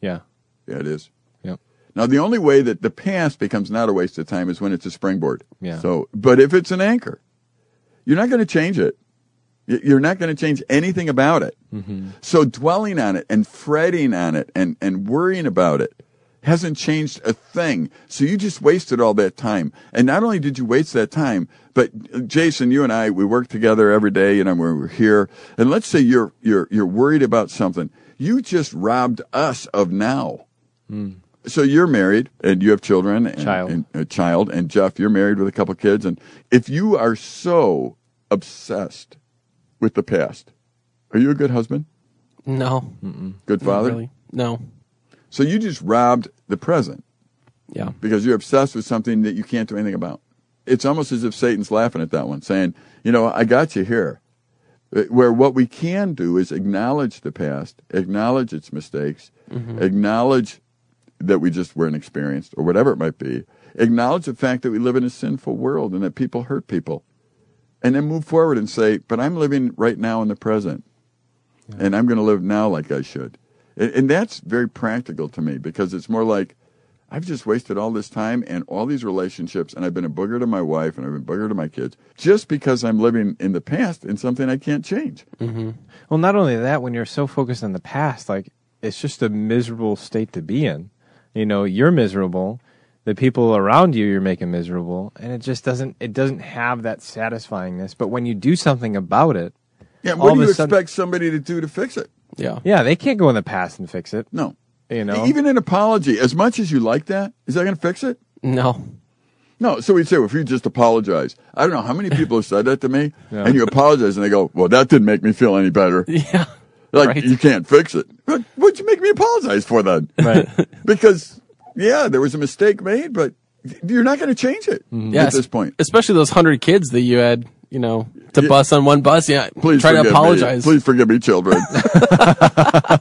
Yeah. Yeah, it is. Yep. Now the only way that the past becomes not a waste of time is when it's a springboard. Yeah. So, but if it's an anchor, you're not going to change it. You're not going to change anything about it. Mm-hmm. So dwelling on it and fretting on it and, and worrying about it hasn't changed a thing. So you just wasted all that time. And not only did you waste that time, but uh, Jason, you and I, we work together every day, you know, when we're here. And let's say you're, you're, you're worried about something. You just robbed us of now. So you're married and you have children and, Child. and a child and Jeff, you're married with a couple kids. And if you are so obsessed with the past, Are you a good husband? No, Good father? really, no. So you just robbed the present Yeah, because you're obsessed with something that you can't do anything about. It's almost as if Satan's laughing at that one, saying, you know, I got you here. Uh, Where what we can do is acknowledge the past, acknowledge its mistakes, acknowledge that we just weren't experienced or whatever it might be, acknowledge the fact that we live in a sinful world and that people hurt people, and then move forward and say, but I'm living right now in the present, and I'm going to live now like I should. And, and that's very practical to me because it's more like, I've just wasted all this time and all these relationships, and I've been a booger to my wife and I've been a booger to my kids just because I'm living in the past in something I can't change. Mm-hmm. Well, not only that, when you're so focused on the past, like it's just a miserable state to be in. You know, you're miserable. The people around you, you're making miserable, and it just doesn't. It doesn't have that satisfyingness. But when you do something about it, Yeah, what do you sudden- expect somebody to do to fix it? Yeah. yeah, they can't go in the past and fix it. No. You know, Even an apology, as much as you like that, is that going to fix it? No. No. So we'd say, well, if you just apologize, I don't know how many people have said that to me, Yeah. and you apologize, and they go, well, that didn't make me feel any better. [laughs] Yeah. Like, Right. you can't fix it. But What'd you make me apologize for then? right? [laughs] because, yeah, there was a mistake made, but you're not going to change it Yeah, at this point. especially those hundred kids that you had, you know, to Yeah. bus on one bus. Yeah, Please try to forgive me. apologize. Please forgive me, children. [laughs] [laughs]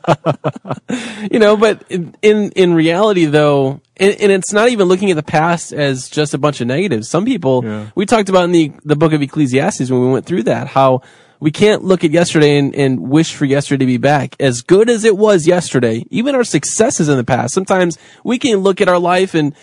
you know, but in in, in reality, though, and, and it's not even looking at the past as just a bunch of negatives. Some people Yeah. we talked about in the the book of Ecclesiastes when we went through that how. We can't look at yesterday and, and wish for yesterday to be back. As good as it was yesterday, even our successes in the past, sometimes we can look at our life and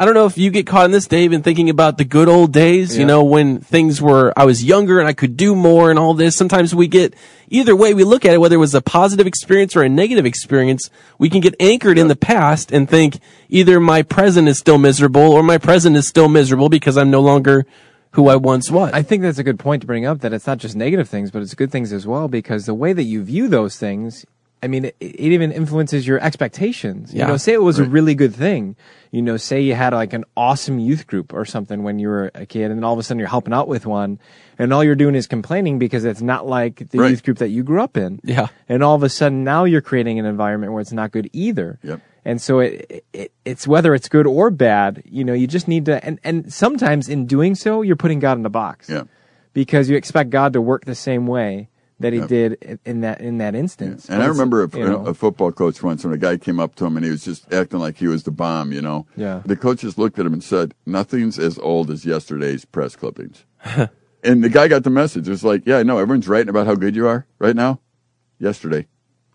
I don't know if you get caught in this, Dave, and thinking about the good old days, you know, when things were, I was younger and I could do more and all this. Sometimes we get, either way we look at it, whether it was a positive experience or a negative experience, we can get anchored in the past and think either my present is still miserable or my present is still miserable because I'm no longer who I once was. I think that's a good point to bring up. That it's not just negative things, but it's good things as well. Because the way that you view those things, I mean, it, it even influences your expectations. You know, say it was a really good thing. You know, say you had like an awesome youth group or something when you were a kid, and all of a sudden you're helping out with one, and all you're doing is complaining because it's not like the Right. youth group that you grew up in. Yeah. And all of a sudden now you're creating an environment where it's not good either. Yep. And so it, it it's whether it's good or bad, you know, you just need to and, and sometimes in doing so you're putting God in a box. Yeah. Because you expect God to work the same way that he Yep. did in that in that instance. And But I remember a, you know, a football coach once when a guy came up to him and he was just acting like he was the bomb, you know. Yeah. The coach just looked at him and said, "Nothing's as old as yesterday's press clippings." [laughs] and the guy got the message. It's like, yeah, I know everyone's writing about how good you are right now. Yesterday,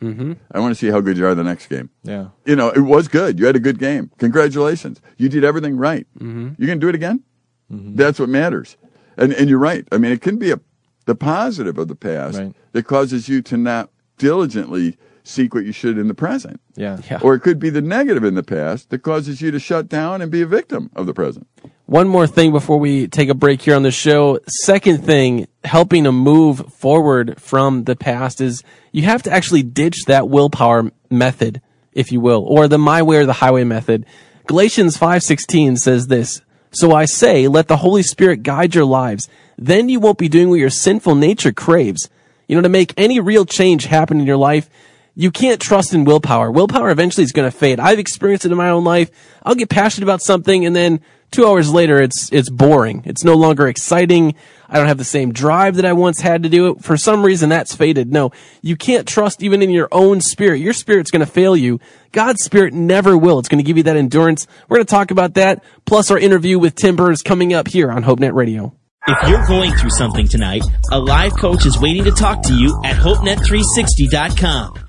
mm-hmm. I want to see how good you are the next game. yeah. You know, it was good. You had a good game. Congratulations. You did everything right. Mm-hmm. You can do it again. That's what matters. And and you're right. I mean, it can be a the positive of the past Right. that causes you to not diligently seek what you should in the present. Yeah. Yeah. Or it could be the negative in the past that causes you to shut down and be a victim of the present. One more thing before we take a break here on the show. Second thing, helping to move forward from the past is you have to actually ditch that willpower method, if you will, or the my way or the highway method. Galatians 5:16 says this, "So I say, let the Holy Spirit guide your lives. Then you won't be doing what your sinful nature craves." You know, to make any real change happen in your life, you can't trust in willpower. Willpower eventually is going to fade. I've experienced it in my own life. I'll get passionate about something and then two hours later it's, it's boring. It's no longer exciting. I don't have the same drive that I once had to do it. For some reason that's faded. No, you can't trust even in your own spirit. Your spirit's going to fail you. God's spirit never will. It's going to give you that endurance. We're going to talk about that. Plus our interview with Tim coming up here on HopeNet Radio. If you're going through something tonight, a live coach is waiting to talk to you at HopeNet360.com.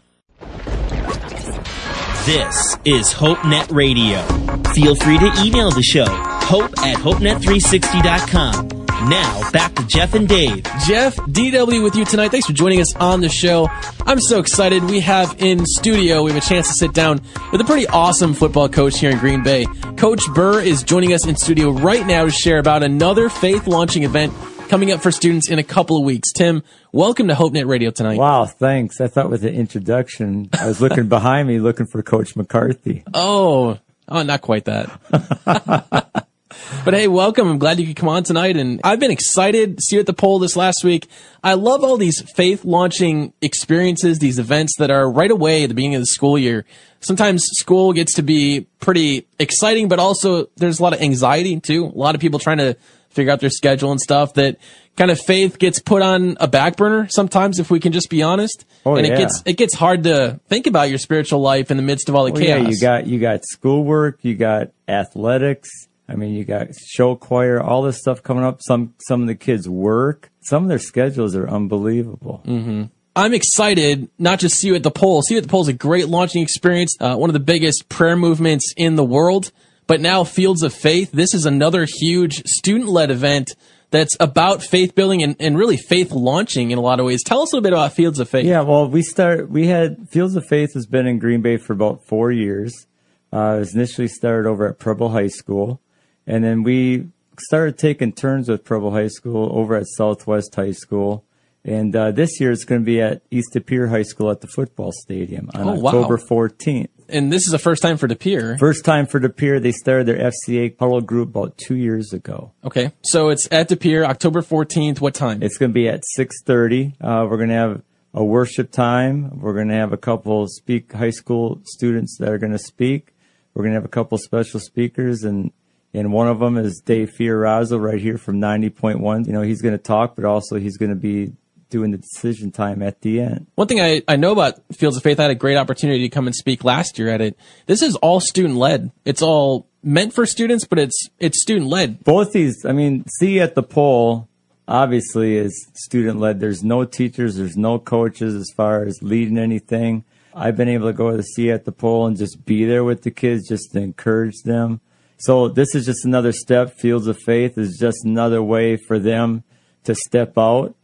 This is HopeNet Radio. Feel free to email the show, hope at HopeNet360.com. Now, back to Jeff and Dave. Jeff, DW with you tonight. Thanks for joining us on the show. I'm so excited. We have in studio, we have a chance to sit down with a pretty awesome football coach here in Green Bay. Coach Burr is joining us in studio right now to share about another faith launching event coming up for students in a couple of weeks. Tim, welcome to HopeNet Radio tonight. Wow, thanks. I thought with the introduction, I was looking [laughs] behind me looking for Coach McCarthy. Oh, oh, not quite that. [laughs] But hey, welcome. I'm glad you could come on tonight. And I've been excited to See You at the Pole this last week. I love all these faith launching experiences, these events that are right away at the beginning of the school year. Sometimes school gets to be pretty exciting, but also there's a lot of anxiety too. A lot of people trying to figure out their schedule and stuff that kind of faith gets put on a back burner sometimes if we can just be honest. Oh, and it yeah. gets it gets hard to think about your spiritual life in the midst of all the chaos. yeah, you got you got schoolwork, you got athletics. I mean, you got show choir, all this stuff coming up. Some some of the kids work. Some of their schedules are unbelievable. Mm-hmm. I'm excited not just See You at the Pole. See You at the Pole is a great launching experience, uh, one of the biggest prayer movements in the world. But now Fields of Faith, this is another huge student led event that's about faith building and, and really faith launching in a lot of ways. Tell us a little bit about Fields of Faith. Yeah, well, we start. We had Fields of Faith has been in Green Bay for about four years. Uh, it was initially started over at Preble High School, and then we started taking turns with Preble High School over at Southwest High School. And uh, this year it's going to be at East De Pere High School at the football stadium on Oh, wow. October 14th. And this is the first time for De Pere. First time for De Pere. They started their FCA huddle group about two years ago. Okay. So it's at De Pere, October 14th. What time? It's going to be at 6:30. Uh, we're going to have a worship time. We're going to have a couple speak high school students that are going to speak. We're going to have a couple special speakers and and one of them is Dave Fiorazo right here from 90.1. You know, he's going to talk, but also he's going to be doing the decision time at the end. One thing I, I know about Fields of Faith, I had a great opportunity to come and speak last year at it. This is all student led. It's all meant for students, but it's it's student led. Both these, I mean, see at the Pole, obviously is student led. There's no teachers, there's no coaches as far as leading anything. I've been able to go to the see at the Pole and just be there with the kids, just to encourage them. So this is just another step. Fields of Faith is just another way for them to step out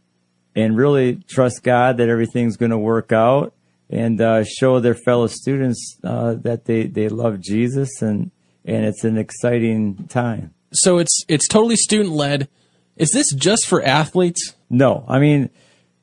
and really trust God that everything's going to work out and uh, show their fellow students uh, that they, they love Jesus and and it's an exciting time. So it's it's totally student led. Is this just for athletes? No, I mean,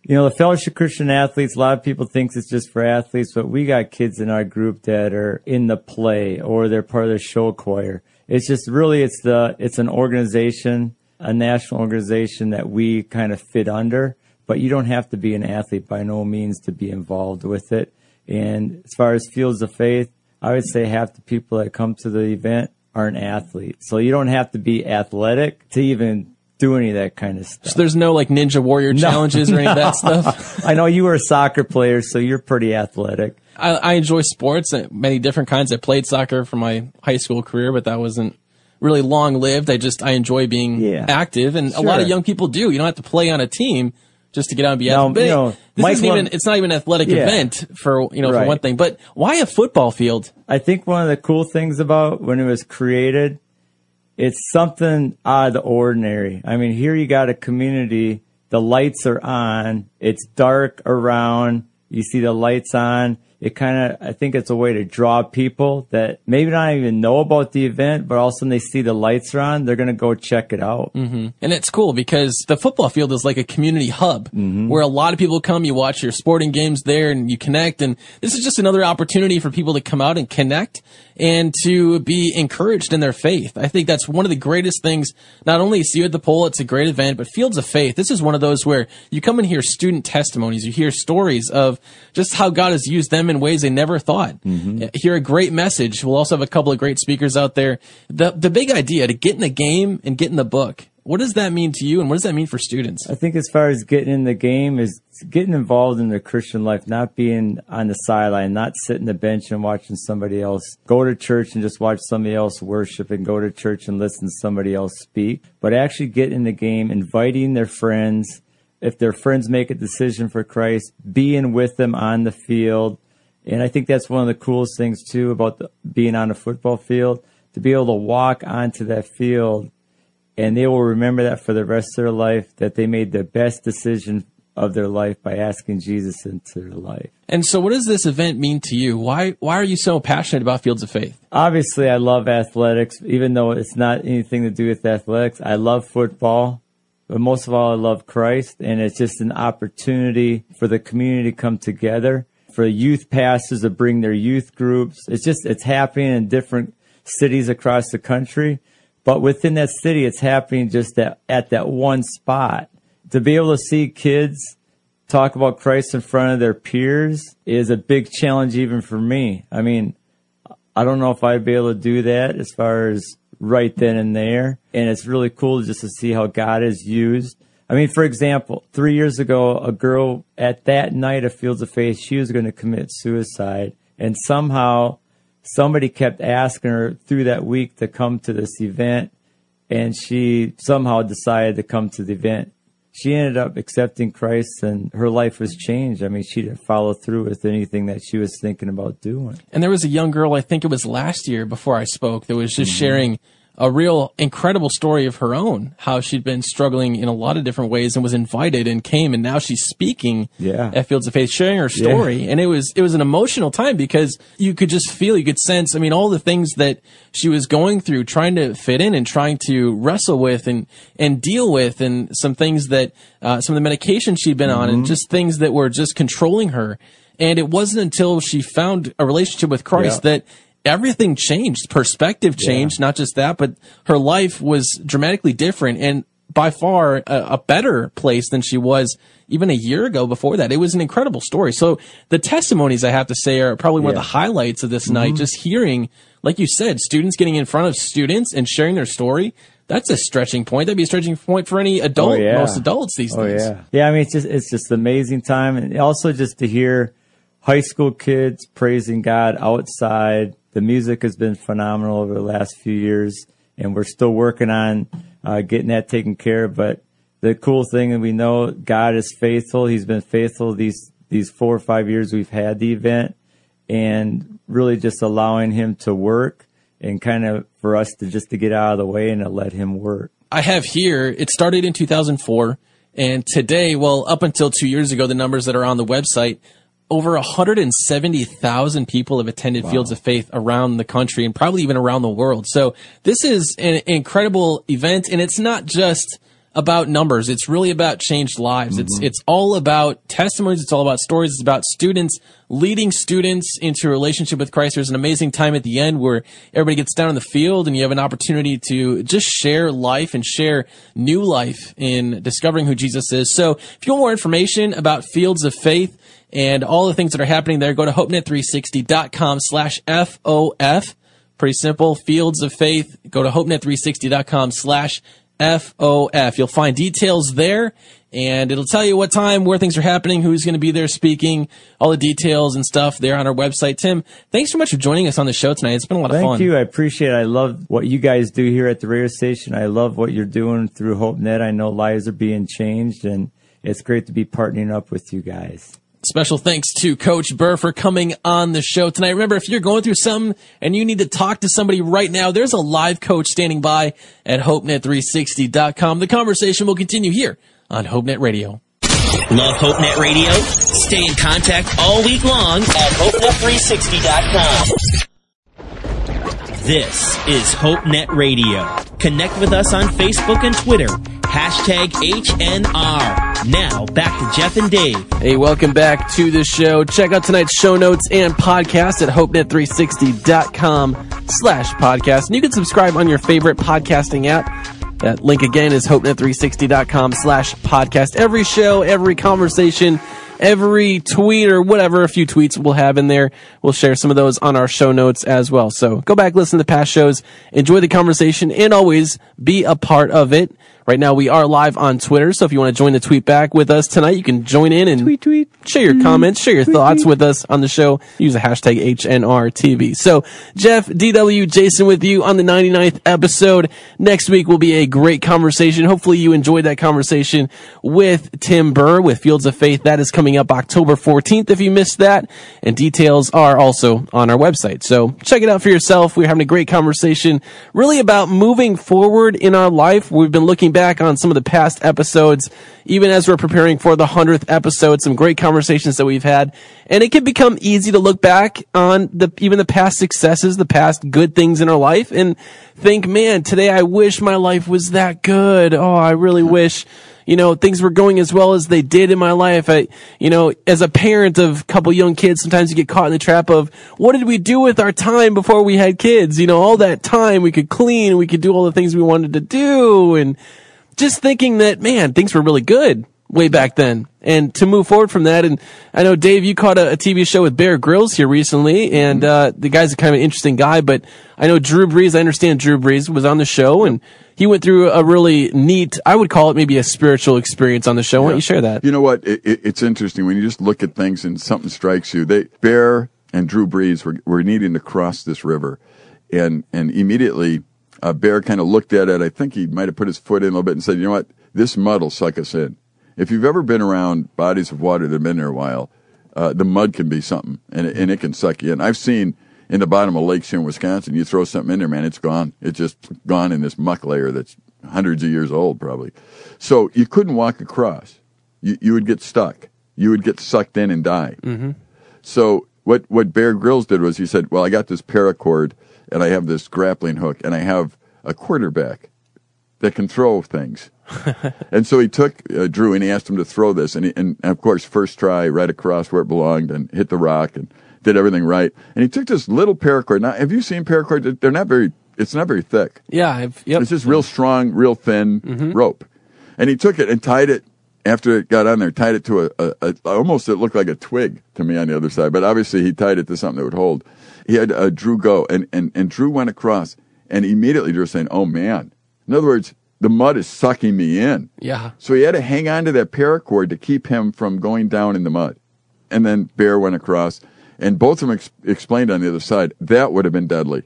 you know, the Fellowship Christian Athletes. A lot of people think it's just for athletes, but we got kids in our group that are in the play or they're part of the show choir. It's just really it's the it's an organization, a national organization that we kind of fit under. But you don't have to be an athlete by no means to be involved with it. And as far as fields of faith, I would say half the people that come to the event aren't athletes. So you don't have to be athletic to even do any of that kind of stuff. So there's no like Ninja Warrior challenges or any of that [laughs] stuff. I know you were a soccer player, so you're pretty athletic. I, I enjoy sports, uh, many different kinds. I played soccer for my high school career, but that wasn't really long lived. I just I enjoy being Yeah. active, and a lot of young people do. You don't have to play on a team just to get out and be Now, athletic. But you know, this Mike isn't even Lum- it's not even an athletic Yeah. event for you know for one thing. But why a football field? I think one of the cool things about when it was created, it's something out of the ordinary. I mean, here you got a community, the lights are on, it's dark around, you see the lights on. It kind of, I think it's a way to draw people that maybe don't even know about the event, but all of a sudden they see the lights are on, they're going to go check it out. hmm And it's cool because the football field is like a community hub Mm-hmm. where a lot of people come, you watch your sporting games there and you connect. And this is just another opportunity for people to come out and connect and to be encouraged in their faith. I think that's one of the greatest things. Not only See You at the Pole, it's a great event, but Fields of Faith. This is one of those where you come and hear student testimonies. You hear stories of just how God has used them in ways they never thought. Mm-hmm. Uh, hear a great message. We'll also have a couple of great speakers out there. The, the big idea to get in the game and get in the book. What does that mean to you, and what does that mean for students? I think as far as getting in the game is getting involved in the Christian life, not being on the sideline, not sitting the bench and watching somebody else go to church and just watch somebody else worship and go to church and listen to somebody else speak, but actually get in the game, inviting their friends. If their friends make a decision for Christ, being with them on the field. And I think that's one of the coolest things too about the, being on a football field, to be able to walk onto that field and they will remember that for the rest of their life that they made the best decision of their life by asking Jesus into their life. And so, what does this event mean to you? Why why are you so passionate about Fields of Faith? Obviously, I love athletics, even though it's not anything to do with athletics. I love football, but most of all, I love Christ, and it's just an opportunity for the community to come together, for youth pastors to bring their youth groups. It's just, it's happening in different cities across the country. But within that city, it's happening just at, at that one spot. To be able to see kids talk about Christ in front of their peers is a big challenge even for me. I mean, I don't know if I'd be able to do that as far as right then and there. And it's really cool just to see how God is used. I mean, for example, three years ago, a girl at that night of Fields of Faith, she was going to commit suicide. And somehow somebody kept asking her through that week to come to this event. And she somehow decided to come to the event she ended up accepting Christ and her life was changed. I mean, she didn't follow through with anything that she was thinking about doing. And there was a young girl, I think it was last year before I spoke, that was just mm-hmm. sharing a real incredible story of her own, how she'd been struggling in a lot of different ways and was invited and came and now she's speaking yeah. at Fields of Faith, sharing her story. Yeah. And it was, it was an emotional time because you could just feel, you could sense, I mean, all the things that she was going through, trying to fit in and trying to wrestle with and, and deal with and some things that, uh, some of the medication she'd been mm-hmm. on and mm-hmm. just things that were just controlling her. And it wasn't until she found a relationship with Christ yeah. that everything changed. Perspective changed, yeah. not just that, but her life was dramatically different and by far a, a, better place than she was even a year ago before that. It was an incredible story. So the testimonies I have to say are probably one yeah. of the highlights of this mm-hmm. night. Just hearing, like you said, students getting in front of students and sharing their story. That's a stretching point. That'd be a stretching point for any adult, oh, yeah. most adults these oh, days. Yeah. Yeah. I mean, it's just, it's just amazing time. And also just to hear high school kids praising God outside the music has been phenomenal over the last few years, and we're still working on uh, getting that taken care of. But the cool thing, and we know God is faithful. He's been faithful these these four or five years we've had the event, and really just allowing Him to work and kind of for us to just to get out of the way and to let Him work. I have here. It started in 2004. And today, well, up until two years ago, the numbers that are on the website, over 170,000 people have attended wow. Fields of Faith around the country and probably even around the world. So this is an incredible event and it's not just about numbers. It's really about changed lives. Mm-hmm. It's, it's all about testimonies. It's all about stories. It's about students leading students into a relationship with Christ. There's an amazing time at the end where everybody gets down in the field and you have an opportunity to just share life and share new life in discovering who Jesus is. So if you want more information about Fields of Faith, and all the things that are happening there, go to hopenet360.com slash FOF. Pretty simple. Fields of Faith. Go to hopenet360.com slash FOF. You'll find details there and it'll tell you what time, where things are happening, who's going to be there speaking, all the details and stuff there on our website. Tim, thanks so much for joining us on the show tonight. It's been a lot Thank of fun. Thank you. I appreciate it. I love what you guys do here at the radio station. I love what you're doing through HopeNet. I know lives are being changed and it's great to be partnering up with you guys. Special thanks to Coach Burr for coming on the show tonight. Remember, if you're going through something and you need to talk to somebody right now, there's a live coach standing by at HopeNet360.com. The conversation will continue here on HopeNet Radio. Love HopeNet Radio? Stay in contact all week long at HopeNet360.com. This is HopeNet Radio. Connect with us on Facebook and Twitter. Hashtag HNR. Now back to Jeff and Dave. Hey, welcome back to the show. Check out tonight's show notes and podcast at HopeNet360.com slash podcast. And you can subscribe on your favorite podcasting app. That link again is HopeNet360.com slash podcast. Every show, every conversation, every tweet or whatever, a few tweets we'll have in there. We'll share some of those on our show notes as well. So go back, listen to past shows, enjoy the conversation, and always be a part of it. Right now we are live on Twitter, so if you want to join the tweet back with us tonight, you can join in and tweet, tweet. share your comments, share your tweet, thoughts tweet. with us on the show. Use the hashtag HNRTV. So Jeff, DW, Jason with you on the 99th episode. Next week will be a great conversation. Hopefully you enjoyed that conversation with Tim Burr with Fields of Faith. That is coming up October 14th if you missed that. And details are also on our website. So check it out for yourself. We're having a great conversation really about moving forward in our life. We've been looking back on some of the past episodes, even as we're preparing for the 100th episode, some great conversations that we've had. And it can become easy to look back on the, even the past successes, the past good things in our life and think, man, today I wish my life was that good. Oh, I really mm-hmm. wish, you know, things were going as well as they did in my life. I, you know, as a parent of a couple young kids, sometimes you get caught in the trap of what did we do with our time before we had kids? You know, all that time we could clean, we could do all the things we wanted to do and just thinking that, man, things were really good way back then. And to move forward from that, and I know Dave, you caught a, a TV show with Bear Grylls here recently, and uh, the guy's a kind of an interesting guy. But I know Drew Brees. I understand Drew Brees was on the show, and he went through a really neat, I would call it maybe a spiritual experience on the show. Why don't you share that? You know what? It, it, it's interesting when you just look at things and something strikes you. They Bear and Drew Brees were, were needing to cross this river, and and immediately uh, Bear kind of looked at it. I think he might have put his foot in a little bit and said, "You know what? This mud will suck us in." If you've ever been around bodies of water that have been there a while, uh, the mud can be something, and it, and it can suck you in. I've seen in the bottom of lakes here in Wisconsin, you throw something in there, man, it's gone. It's just gone in this muck layer that's hundreds of years old, probably. So you couldn't walk across. You, you would get stuck. You would get sucked in and die. Mm-hmm. So what what Bear Grylls did was he said, "Well, I got this paracord, and I have this grappling hook, and I have a quarterback that can throw things." [laughs] and so he took uh, Drew and he asked him to throw this, and, he, and, of course, first try, right across where it belonged, and hit the rock, and did everything right. And he took this little paracord. Now, have you seen paracord? They're not very. It's not very thick. Yeah, I've, yep. It's just real strong, real thin rope. And he took it and tied it after it got on there. Tied it to a, a, a almost it looked like a twig to me on the other side, but obviously he tied it to something that would hold. He had uh, Drew go, and, and and Drew went across, and immediately Drew was saying, "Oh man!" In other words, the mud is sucking me in. Yeah. So he had to hang on to that paracord to keep him from going down in the mud. And then Bear went across, and both of them ex- explained on the other side that would have been deadly.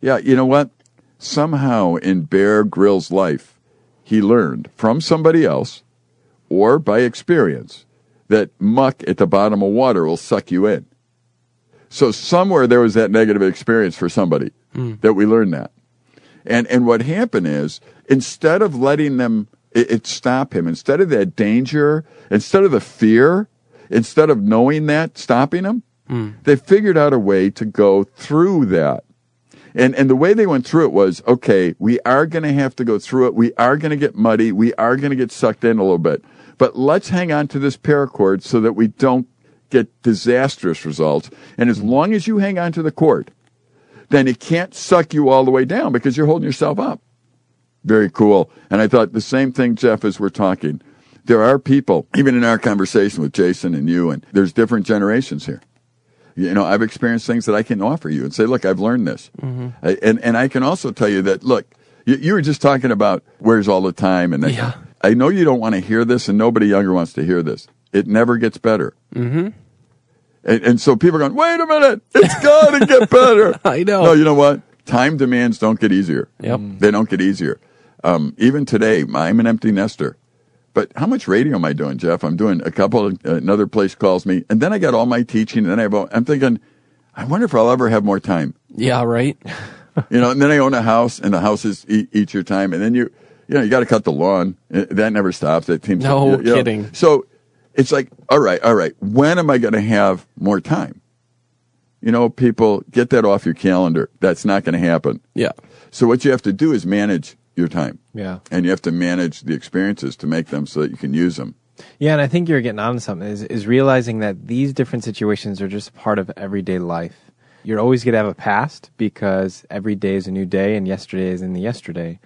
Yeah, you know what? Somehow in Bear Grylls' life, he learned from somebody else or by experience that muck at the bottom of water will suck you in. So somewhere there was that negative experience for somebody hmm. that we learned that. And and what happened is instead of letting them it, it stop him, instead of that danger, instead of the fear, instead of knowing that stopping him, hmm. they figured out a way to go through that. And and the way they went through it was okay, we are going to have to go through it. We are going to get muddy. We are going to get sucked in a little bit. But let's hang on to this paracord so that we don't get disastrous results. And as long as you hang on to the cord, then it can't suck you all the way down because you're holding yourself up. Very cool. And I thought the same thing, Jeff, as we're talking. There are people, even in our conversation with Jason and you, and there's different generations here. You know, I've experienced things that I can offer you and say, look, I've learned this. Mm-hmm. I- And, and I can also tell you that, look, you, you were just talking about where's all the time. And that, Yeah. I know you don't want to hear this, and nobody younger wants to hear this. It never gets better. Mm-hmm. And, and so people are going, wait a minute, it's [laughs] got to get better. [laughs] I know. No, you know what? Time demands don't get easier. Yep. They don't get easier. Um, even today, I'm an empty nester. But how much radio am I doing, Jeff? I'm doing a couple. Of, another place calls me, and then I got all my teaching, and then I have. all- I'm thinking, I wonder if I'll ever have more time. Yeah, right. [laughs] You know, and then I own a house, and the houses eat, eat your time, and then you, you know, you got to cut the lawn. Uh, That never stops. That seems No you know. kidding. So it's like, all right, all right. When am I going to have more time? You know, people get that off your calendar. That's not going to happen. Yeah. So what you have to do is manage your time, Yeah. and you have to manage the experiences to make them so that you can use them. Yeah, and I think you're getting onto something is, is realizing that these different situations are just part of everyday life. You're always going to have a past because every day is a new day and yesterday is in the yesterday.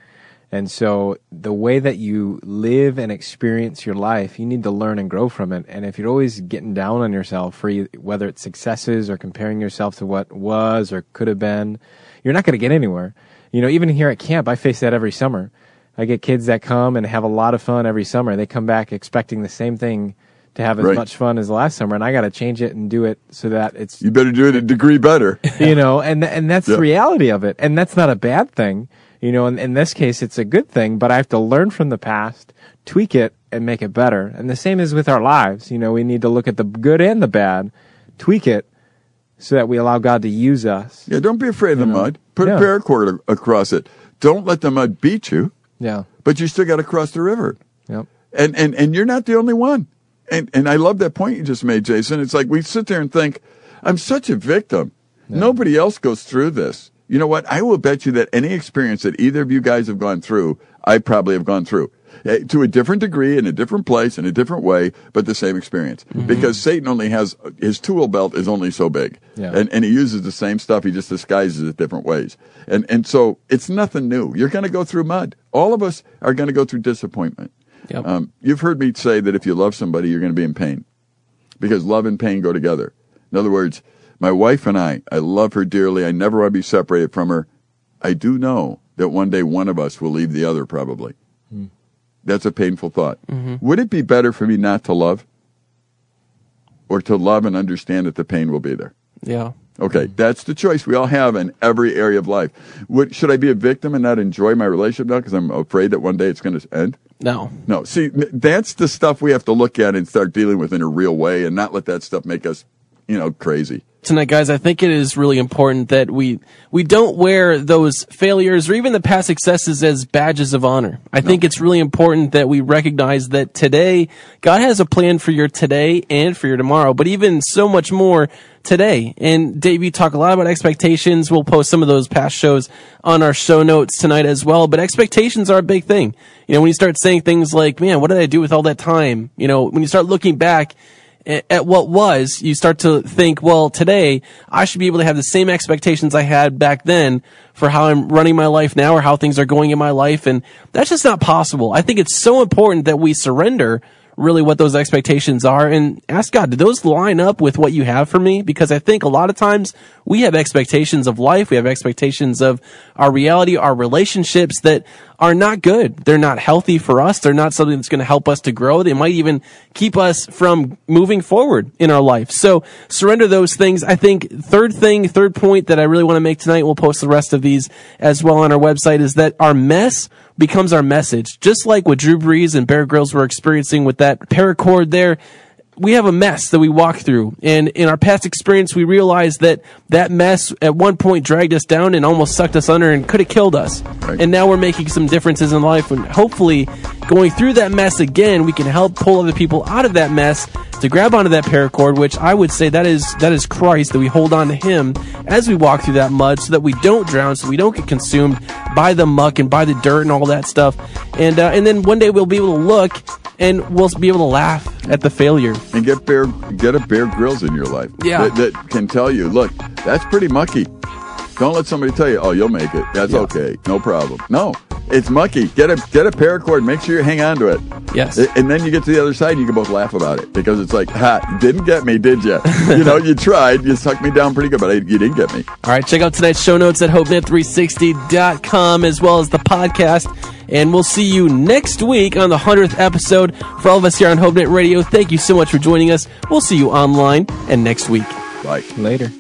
And so the way that you live and experience your life, you need to learn and grow from it. And if you're always getting down on yourself for whether it's successes or comparing yourself to what was or could have been, you're not going to get anywhere. You know, even here at camp, I face that every summer. I get kids that come and have a lot of fun every summer. They come back expecting the same thing to have as Right. much fun as last summer, and I got to change it and do it so that it's You better do it a degree better. [laughs] you know, and and that's Yeah. the reality of it, and that's not a bad thing. You know, in, in this case, it's a good thing, but I have to learn from the past, tweak it, and make it better. And the same is with our lives. You know, we need to look at the good and the bad, tweak it, so that we allow God to use us. Yeah, don't be afraid of the mud. Put Yeah. a paracord across it. Don't let the mud beat you, Yeah. but you still got to cross the river. Yep. And, and, and you're not the only one. And, and I love that point you just made, Jason. It's like we sit there and think, I'm such a victim. Nobody else goes through this. You know what? I will bet you that any experience that either of you guys have gone through, I probably have gone through. Eh, To a different degree, in a different place, in a different way, but the same experience. Because Satan only has, his tool belt is only so big. Yeah. And, and he uses the same stuff, he just disguises it different ways. And, and so it's nothing new. You're going to go through mud. All of us are going to go through disappointment. Yep. Um, you've heard me say that if you love somebody, you're going to be in pain because love and pain go together. In other words, my wife and I, I love her dearly. I never want to be separated from her. I do know that one day one of us will leave the other, probably. Hmm. That's a painful thought. Mm-hmm. Would it be better for me not to love or to love and understand that the pain will be there? Yeah. Okay, mm-hmm. that's the choice we all have in every area of life. Would, should I be a victim and not enjoy my relationship now because I'm afraid that one day it's going to end? No. No, see, that's the stuff we have to look at and start dealing with in a real way and not let that stuff make us, you know, crazy. tonight, guys, I think it is really important that we we don't wear those failures or even the past successes as badges of honor. I think it's really important that we recognize that today God has a plan for your today and for your tomorrow, but even so much more today. And Dave, you talk a lot about expectations. We'll post some of those past shows on our show notes tonight as well. But expectations are a big thing. You know, when you start saying things like, "Man, what did I do with all that time?" You know, when you start looking back at what was, you start to think, well, today I should be able to have the same expectations I had back then for how I'm running my life now or how things are going in my life. And that's just not possible. I think it's so important that we surrender really what those expectations are and ask God, do those line up with what you have for me? Because I think a lot of times we have expectations of life. We have expectations of our reality, our relationships that are not good. They're not healthy for us. They're not something that's going to help us to grow. They might even keep us from moving forward in our life. So surrender those things. I think third thing, third point that I really want to make tonight, we'll post the rest of these as well on our website is that our mess becomes our message. Just like what Drew Brees and Bear Grylls were experiencing with that paracord there, we have a mess that we walk through. And in our past experience, we realized that that mess at one point dragged us down and almost sucked us under and could have killed us. Right. And now we're making some differences in life. And hopefully, going through that mess again, we can help pull other people out of that mess to grab onto that paracord, which I would say that is that is Christ, that we hold on to Him as we walk through that mud so that we don't drown, so we don't get consumed by the muck and by the dirt and all that stuff. And, uh, and then one day we'll be able to look and we'll be able to laugh at the failure. And get bear, get a Bear Grylls in your life. Yeah. That, that can tell you, look, that's pretty mucky. Don't let somebody tell you, oh, you'll make it. That's Yeah. okay. No problem. No, it's mucky. Get a get a paracord. Make sure you hang on to it. Yes. And then you get to the other side, and you can both laugh about it because it's like, ha, didn't get me, did you? [laughs] you know, you tried. You sucked me down pretty good, but I, you didn't get me. All right, check out tonight's show notes at hopenet360.com as well as the podcast. And we'll see you next week on the 100th episode. For all of us here on HopeNet Radio, thank you so much for joining us. We'll see you online and next week. Bye. Later.